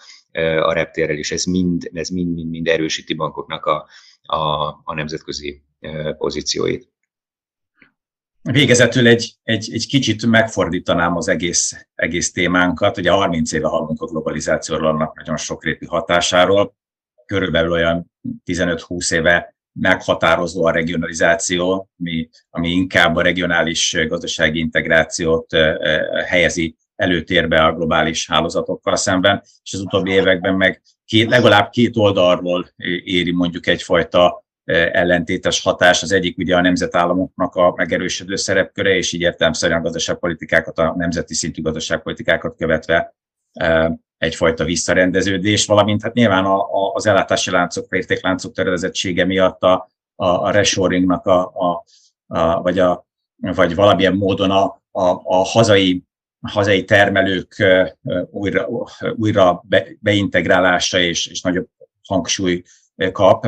a reptérrel is. Ez mind, ez mind, mind, mind erősíti bankoknak a, a, a nemzetközi pozícióit. Végezetül egy, egy, egy kicsit megfordítanám az egész, egész témánkat. Ugye 30 éve hallunk a globalizációról, annak nagyon sokrétű hatásáról. Körülbelül olyan 15-20 éve meghatározó a regionalizáció, ami, ami inkább a regionális gazdasági integrációt helyezi előtérbe a globális hálózatokkal szemben, és az utóbbi években meg két, legalább két oldalról éri mondjuk egyfajta ellentétes hatás. Az egyik ugye a nemzetállamoknak a megerősödő szerepköre, és így értelemszerűen a gazdaságpolitikákat, a nemzeti szintű gazdaságpolitikákat követve egyfajta visszarendeződés, valamint hát nyilván a, a, az ellátási láncok, értékláncok töredezettsége miatt a, a, a reshoringnak a, a, a, vagy, a, vagy valamilyen módon a, a, a hazai hazai termelők újra, újra be, beintegrálása és, és nagyobb hangsúly kap,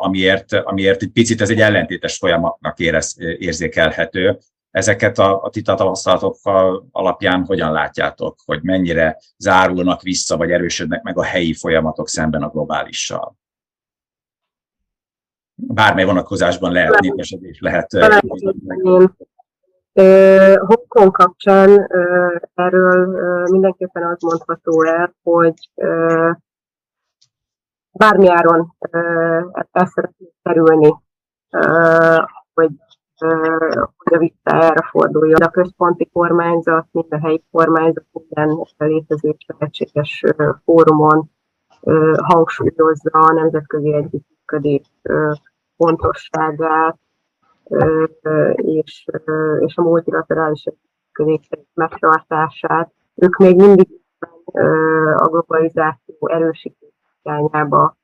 amiért, amiért egy picit ez egy ellentétes folyamatnak érez, érzékelhető. Ezeket a, a ti tapasztalatok alapján hogyan látjátok, hogy mennyire zárulnak vissza, vagy erősödnek meg a helyi folyamatok szemben a globálissal? bármely vonatkozásban lehet népesedés, lehet. Hongkong kapcsán erről mindenképpen az mondható el, hogy bármiáron el szeretnék kerülni, hogy, hogy a vissza erre forduljon. A központi kormányzat, mind a helyi kormányzat, minden létező lehetséges fórumon hangsúlyozza a nemzetközi együttműködés fontosságát, és, és a multilaterális együttműködés megtartását. Ők még mindig a globalizáció erősítés irányába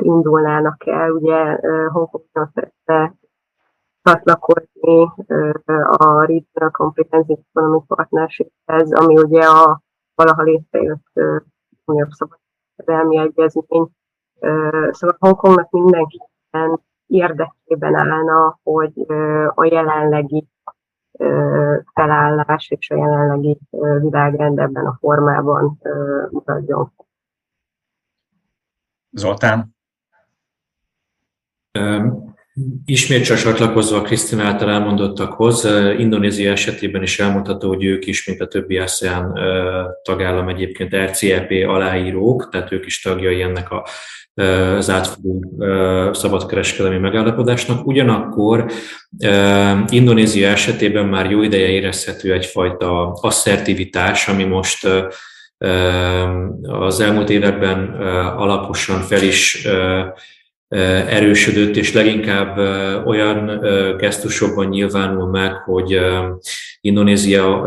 indulnának el. Ugye Hongkongban szeretne csatlakozni a Regional Comprehensive Economic Partnershiphez, ami ugye a valaha létrejött uniós szabadkezelmi egyezmény. Szóval Hongkongnak mindenképpen érdekében állna, hogy a jelenlegi felállás és a jelenlegi világrend ebben a formában maradjon. Zoltán? Ismét csak csatlakozva a Krisztina által elmondottakhoz, Indonézia esetében is elmondható, hogy ők is, mint a többi ASEAN tagállam egyébként RCEP aláírók, tehát ők is tagjai ennek a az átfogó szabadkereskedelmi megállapodásnak. Ugyanakkor Indonézia esetében már jó ideje érezhető egyfajta asszertivitás, ami most az elmúlt években alaposan fel is erősödött, és leginkább olyan gesztusokban nyilvánul meg, hogy Indonézia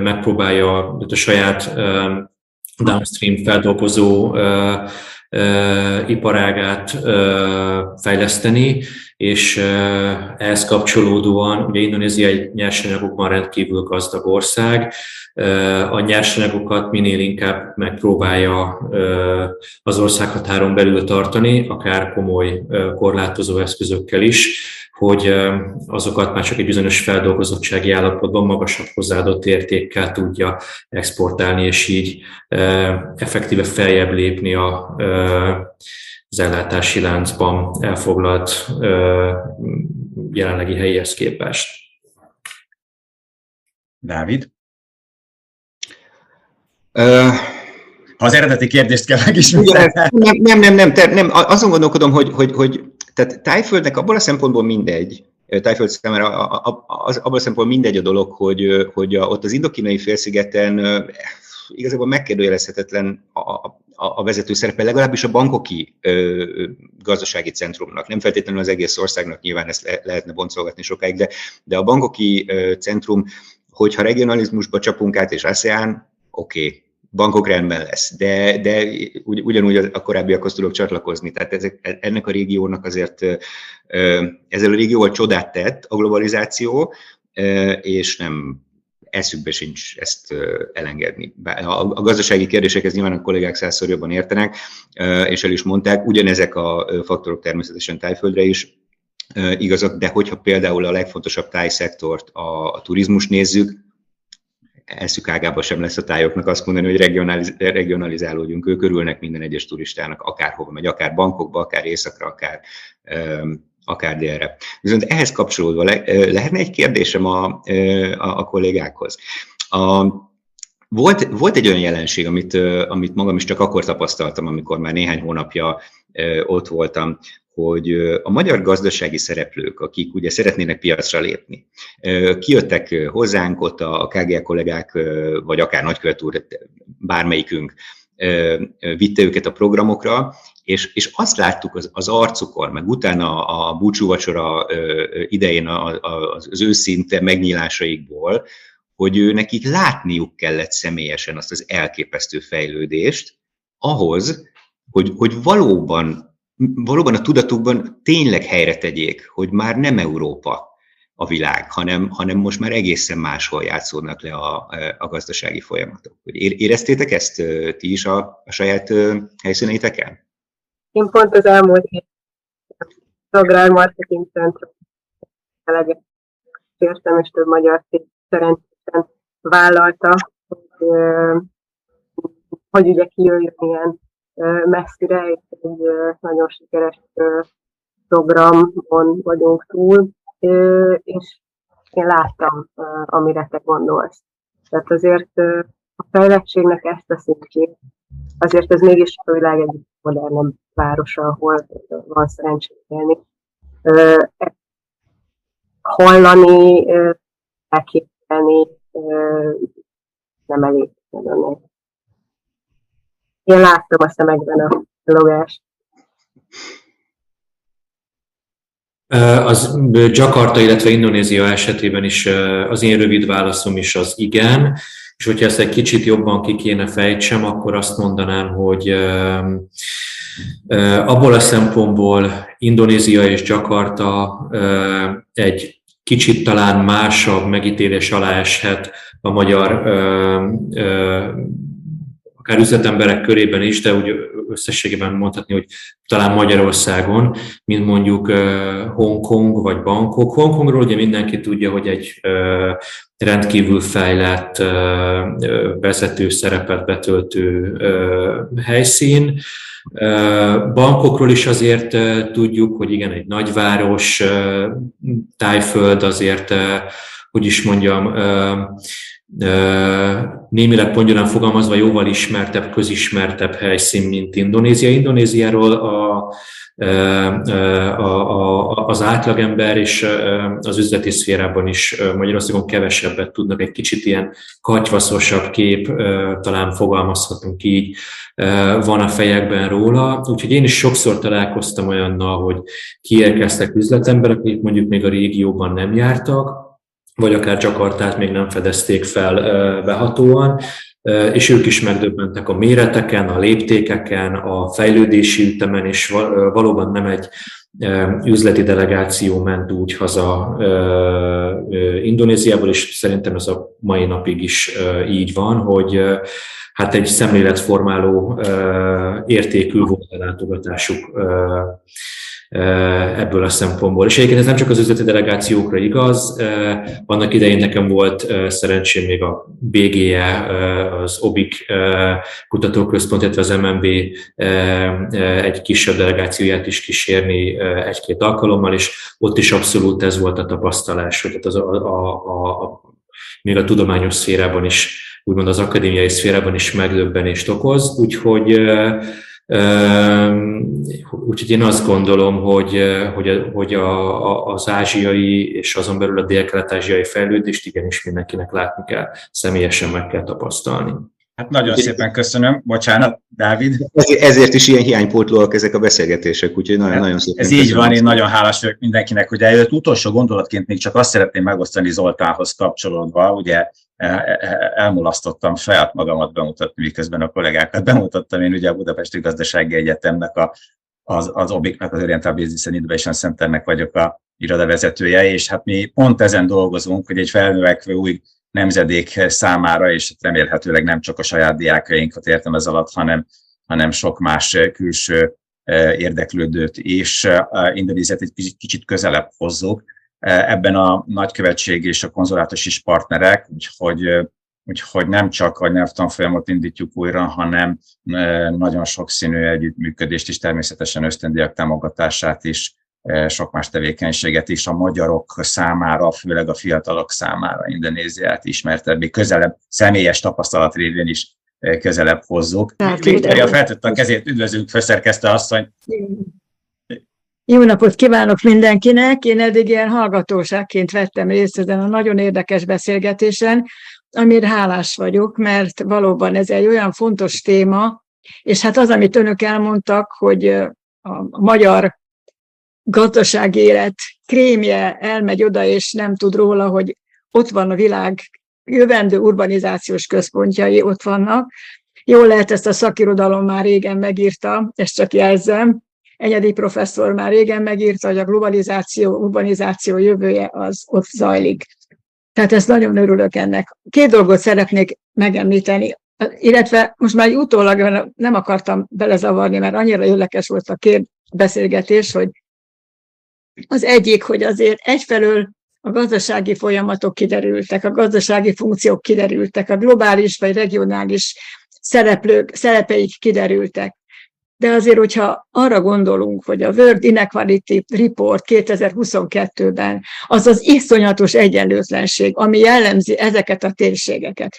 megpróbálja a saját downstream feldolgozó iparágát fejleszteni, és ehhez kapcsolódóan, ugye Indonézia egy nyersanyagokban rendkívül gazdag ország, a nyersanyagokat minél inkább megpróbálja az országhatáron belül tartani, akár komoly korlátozó eszközökkel is, hogy azokat már csak egy bizonyos feldolgozottsági állapotban magasabb hozzáadott értékkel tudja exportálni, és így effektíve feljebb lépni a, az ellátási láncban elfoglalt jelenlegi helyhez képest. Dávid? Uh, ha az eredeti kérdést kell megismételni. Nem, nem, nem, nem, nem, nem, azon gondolkodom, hogy, hogy, hogy tehát Tájföldnek abból a szempontból mindegy, Tájföld számára abból a szempontból mindegy a dolog, hogy, hogy ott az indokínai félszigeten igazából megkérdőjelezhetetlen a, a, a vezető szerepe, legalábbis a bankoki ö, gazdasági centrumnak, nem feltétlenül az egész országnak, nyilván ezt le, lehetne boncolgatni sokáig, de, de a bankoki ö, centrum, hogyha regionalizmusba csapunk át, és ASEAN, oké, okay, bankok rendben lesz, de, de ugy, ugyanúgy a korábbiakhoz tudok csatlakozni. Tehát ezek, ennek a régiónak azért ezzel a régióval csodát tett a globalizáció, és nem eszükbe sincs ezt elengedni. A, gazdasági kérdésekhez nyilván a kollégák százszor jobban értenek, és el is mondták, ugyanezek a faktorok természetesen tájföldre is igazak, de hogyha például a legfontosabb tájszektort, a turizmus nézzük, eszük ágába sem lesz a tájoknak azt mondani, hogy regionaliz- regionalizálódjunk, ők örülnek minden egyes turistának, akárhova megy, akár bankokba, akár északra, akár, akár délre. Viszont ehhez kapcsolódva le, lehetne egy kérdésem a, a, a kollégákhoz. A, volt, volt egy olyan jelenség, amit, amit magam is csak akkor tapasztaltam, amikor már néhány hónapja ott voltam, hogy a magyar gazdasági szereplők, akik ugye szeretnének piacra lépni, kijöttek hozzánk, ott a KGL kollégák, vagy akár nagykövet úr, bármelyikünk vitte őket a programokra, és, és azt láttuk az, az arcukon, meg utána a búcsúvacsora idején az őszinte megnyílásaikból, hogy ő nekik látniuk kellett személyesen azt az elképesztő fejlődést, ahhoz, hogy, hogy valóban valóban a tudatukban tényleg helyre tegyék, hogy már nem Európa a világ, hanem, hanem most már egészen máshol játszódnak le a, a gazdasági folyamatok. Éreztétek ezt ti is a, a saját helyszíneiteken? Én pont az elmúlt hét agrármarketing centrum eleget értem, és több magyar cég szerencsészen vállalta, hogy, hogy ugye kijöjjön ilyen messzire, és egy nagyon sikeres programon vagyunk túl, és én láttam, amire te gondolsz. Tehát azért a fejlettségnek ezt a szintjét, azért ez mégis a világ egy modernebb városa, ahol van szerencsém élni. Hallani, elképzelni nem elég. Én láttam a szemekben a logást. Az Jakarta, illetve Indonézia esetében is az én rövid válaszom is az igen, és hogyha ezt egy kicsit jobban ki kéne fejtsem, akkor azt mondanám, hogy abból a szempontból Indonézia és Jakarta egy kicsit talán másabb megítélés alá eshet a magyar akár üzletemberek körében is, de úgy összességében mondhatni, hogy talán Magyarországon, mint mondjuk Hongkong vagy Bangkok. Hongkongról ugye mindenki tudja, hogy egy rendkívül fejlett vezető szerepet betöltő helyszín. Bankokról is azért tudjuk, hogy igen, egy nagyváros, tájföld azért, hogy is mondjam, némileg pongyolán fogalmazva jóval ismertebb, közismertebb helyszín, mint Indonézia. Indonéziáról a, a, a, az átlagember és az üzleti szférában is Magyarországon kevesebbet tudnak, egy kicsit ilyen katyvaszosabb kép, talán fogalmazhatunk így, van a fejekben róla. Úgyhogy én is sokszor találkoztam olyannal, hogy kiérkeztek üzletemberek, akik mondjuk még a régióban nem jártak, vagy akár Csakartát még nem fedezték fel behatóan, és ők is megdöbbentek a méreteken, a léptékeken, a fejlődési ütemen, és valóban nem egy üzleti delegáció ment úgy haza Indonéziából, és szerintem ez a mai napig is így van, hogy hát egy szemléletformáló értékű volt a látogatásuk ebből a szempontból. És egyébként ez nem csak az üzleti delegációkra igaz, annak idején nekem volt szerencsém még a BGE, az OBIK kutatóközpont, illetve az MMB egy kisebb delegációját is kísérni egy-két alkalommal, és ott is abszolút ez volt a tapasztalás, hogy az a, a, a, a, még a tudományos szférában is, úgymond az akadémiai szférában is megdöbbenést okoz, úgyhogy Úgyhogy én azt gondolom, hogy, hogy, hogy a, a, az ázsiai és azon belül a dél-kelet-ázsiai fejlődést igenis mindenkinek látni kell, személyesen meg kell tapasztalni. Hát nagyon szépen köszönöm. Bocsánat, Dávid. Ezért is ilyen hiánypótlóak ezek a beszélgetések, úgyhogy nagyon, nagyon szépen Ez köszönöm. így van, én nagyon hálás vagyok mindenkinek, hogy eljött. Utolsó gondolatként még csak azt szeretném megosztani Zoltánhoz kapcsolódva, ugye e, e, e, elmulasztottam saját magamat bemutatni, miközben a kollégákat bemutattam. Én ugye a Budapesti Gazdasági Egyetemnek a, az, az OBIK-nak, az Oriental Business and Innovation Centernek vagyok a irodavezetője, és hát mi pont ezen dolgozunk, hogy egy felnövekvő új nemzedék számára, és remélhetőleg nem csak a saját diákjainkat értem ez alatt, hanem, hanem sok más külső e, érdeklődőt és e, Indonéziát egy kicsit közelebb hozzuk. E, ebben a nagykövetség és a konzulátus is partnerek, úgyhogy, úgyhogy nem csak a nyelvtanfolyamot indítjuk újra, hanem nagyon sokszínű együttműködést is, természetesen ösztöndiak támogatását is E, sok más tevékenységet is a magyarok számára, főleg a fiatalok számára Indonéziát ismertebbé, közelebb, személyes tapasztalat révén is e, közelebb hozzuk. Viktoria feltette a kezét, üdvözlünk, főszerkesztő asszony. Jó napot kívánok mindenkinek! Én eddig ilyen hallgatóságként vettem részt ezen a nagyon érdekes beszélgetésen, amire hálás vagyok, mert valóban ez egy olyan fontos téma, és hát az, amit önök elmondtak, hogy a magyar gazdasági élet krémje elmegy oda, és nem tud róla, hogy ott van a világ jövendő urbanizációs központjai, ott vannak. Jól lehet, ezt a szakirodalom már régen megírta, ezt csak jelzem. Enyedi professzor már régen megírta, hogy a globalizáció, urbanizáció jövője az ott zajlik. Tehát ezt nagyon örülök ennek. Két dolgot szeretnék megemlíteni, illetve most már utólag nem akartam belezavarni, mert annyira érdekes volt a két beszélgetés, hogy az egyik, hogy azért egyfelől a gazdasági folyamatok kiderültek, a gazdasági funkciók kiderültek, a globális vagy regionális szereplők, szerepeik kiderültek. de azért, hogyha arra gondolunk, hogy a World Inequality Report 2022-ben az az iszonyatos egyenlőtlenség, ami jellemzi ezeket a térségeket,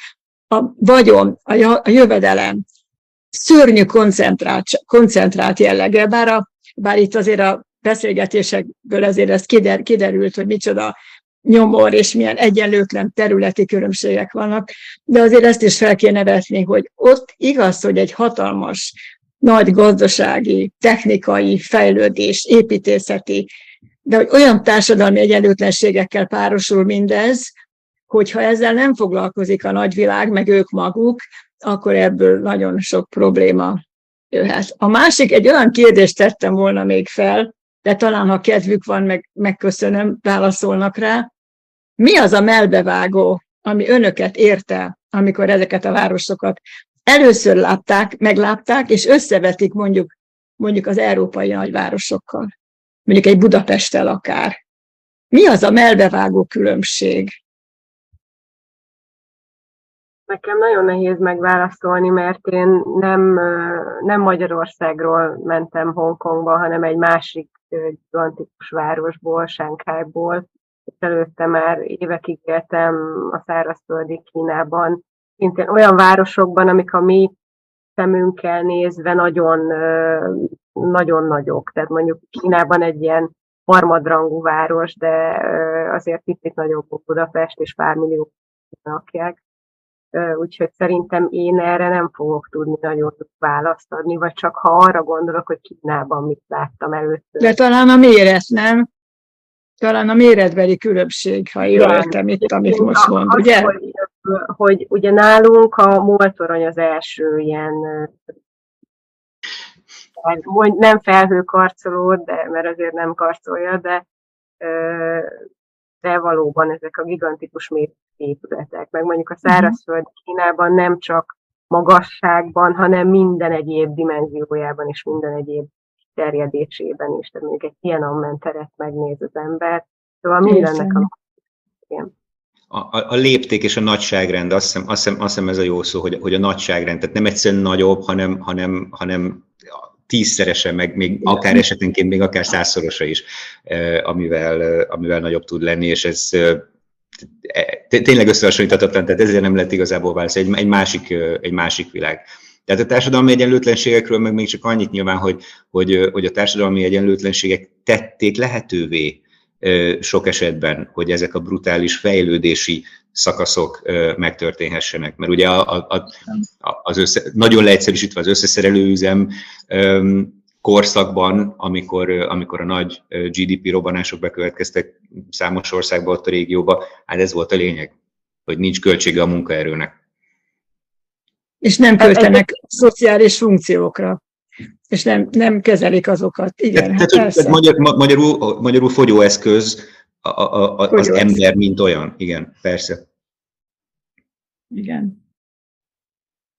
a vagyon, a jövedelem, szörnyű koncentrált, koncentrált jellege, bár, a, bár itt azért a beszélgetésekből azért ez kider, kiderült, hogy micsoda nyomor és milyen egyenlőtlen területi különbségek vannak, de azért ezt is fel kéne vetni, hogy ott igaz, hogy egy hatalmas, nagy gazdasági, technikai fejlődés, építészeti, de hogy olyan társadalmi egyenlőtlenségekkel párosul mindez, hogyha ezzel nem foglalkozik a nagyvilág, meg ők maguk, akkor ebből nagyon sok probléma jöhet. A másik, egy olyan kérdést tettem volna még fel, de talán ha kedvük van, meg, megköszönöm, válaszolnak rá. Mi az a melbevágó, ami önöket érte, amikor ezeket a városokat először látták, meglátták, és összevetik mondjuk, mondjuk az európai nagyvárosokkal, mondjuk egy Budapesttel akár. Mi az a melbevágó különbség? Nekem nagyon nehéz megválaszolni, mert én nem, nem Magyarországról mentem Hongkongba, hanem egy másik gigantikus városból, Sánkhájból, és előtte már évekig éltem a szárazföldi Kínában, szintén olyan városokban, amik a mi szemünkkel nézve nagyon, nagyon nagyok. Tehát mondjuk Kínában egy ilyen harmadrangú város, de azért picit nagyobb Budapest, és pár millió lakják úgyhogy szerintem én erre nem fogok tudni nagyon választ adni, vagy csak ha arra gondolok, hogy Kínában mit láttam először. De talán a méret, nem? Talán a méretbeli különbség, ha jól értem itt, amit most mond, az, ugye? Hogy, hogy ugye nálunk a moltorony az első ilyen nem felhőkarcoló, de, mert azért nem karcolja, de de valóban ezek a gigantikus épületek, meg mondjuk a mhm. szárazföld Kínában nem csak magasságban, hanem minden egyéb dimenziójában és minden egyéb terjedésében is. Tehát mondjuk egy Tiananmen teret megnéz az ember, szóval mindennek a a, a, a lépték és a nagyságrend, azt hiszem, azt, hiszem, azt hiszem ez a jó szó, hogy, hogy a nagyságrend, tehát nem egyszerűen nagyobb, hanem, hanem, hanem tízszerese, meg még akár esetenként még akár százszorosa is, amivel, amivel nagyobb tud lenni, és ez e, tényleg összehasonlíthatatlan, tehát ezért nem lett igazából válasz, egy, egy, másik, egy másik világ. Tehát a társadalmi egyenlőtlenségekről meg még csak annyit nyilván, hogy, hogy, hogy a társadalmi egyenlőtlenségek tették lehetővé sok esetben, hogy ezek a brutális fejlődési szakaszok megtörténhessenek. Mert ugye a, a, a, az össze, nagyon leegyszerűsítve az összeszerelőüzem korszakban, amikor, amikor a nagy GDP robbanások bekövetkeztek számos országban, ott a régióban, hát ez volt a lényeg, hogy nincs költsége a munkaerőnek. És nem költenek szociális funkciókra és nem, nem kezelik azokat. Igen, hát, hát tehát, magyar, magyarul, magyarul fogyóeszköz a, a, a, az ember, mint olyan. Igen, persze. Igen.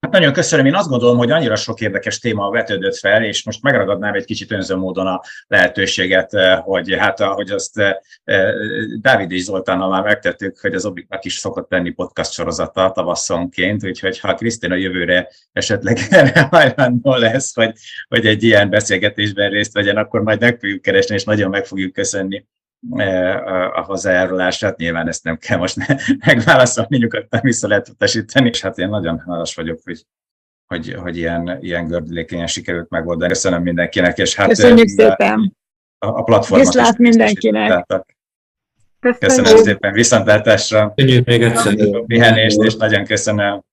Hát nagyon köszönöm. Én azt gondolom, hogy annyira sok érdekes téma vetődött fel, és most megragadnám egy kicsit önző módon a lehetőséget, eh, hogy hát ahogy azt eh, eh, Dávid és Zoltánnal már megtettük, hogy az Obiknak is szokott lenni podcast sorozata tavasszonként, úgyhogy ha Krisztina jövőre esetleg (laughs) hajlandó lesz, hogy, hogy egy ilyen beszélgetésben részt vegyen, akkor majd meg fogjuk keresni, és nagyon meg fogjuk köszönni a hozzájárulását. Nyilván ezt nem kell most (laughs) megválaszolni, nyugodtan vissza lehet utasítani, és hát én nagyon hálás vagyok, hogy, hogy, hogy ilyen, ilyen gördülékenyen sikerült megoldani. Köszönöm mindenkinek, és hát Köszönjük szépen! A, a platformot Viszlát mindenkinek! Köszönöm, köszönöm szépen, viszontlátásra! Köszönjük még egyszer! Pihenést, és nagyon köszönöm!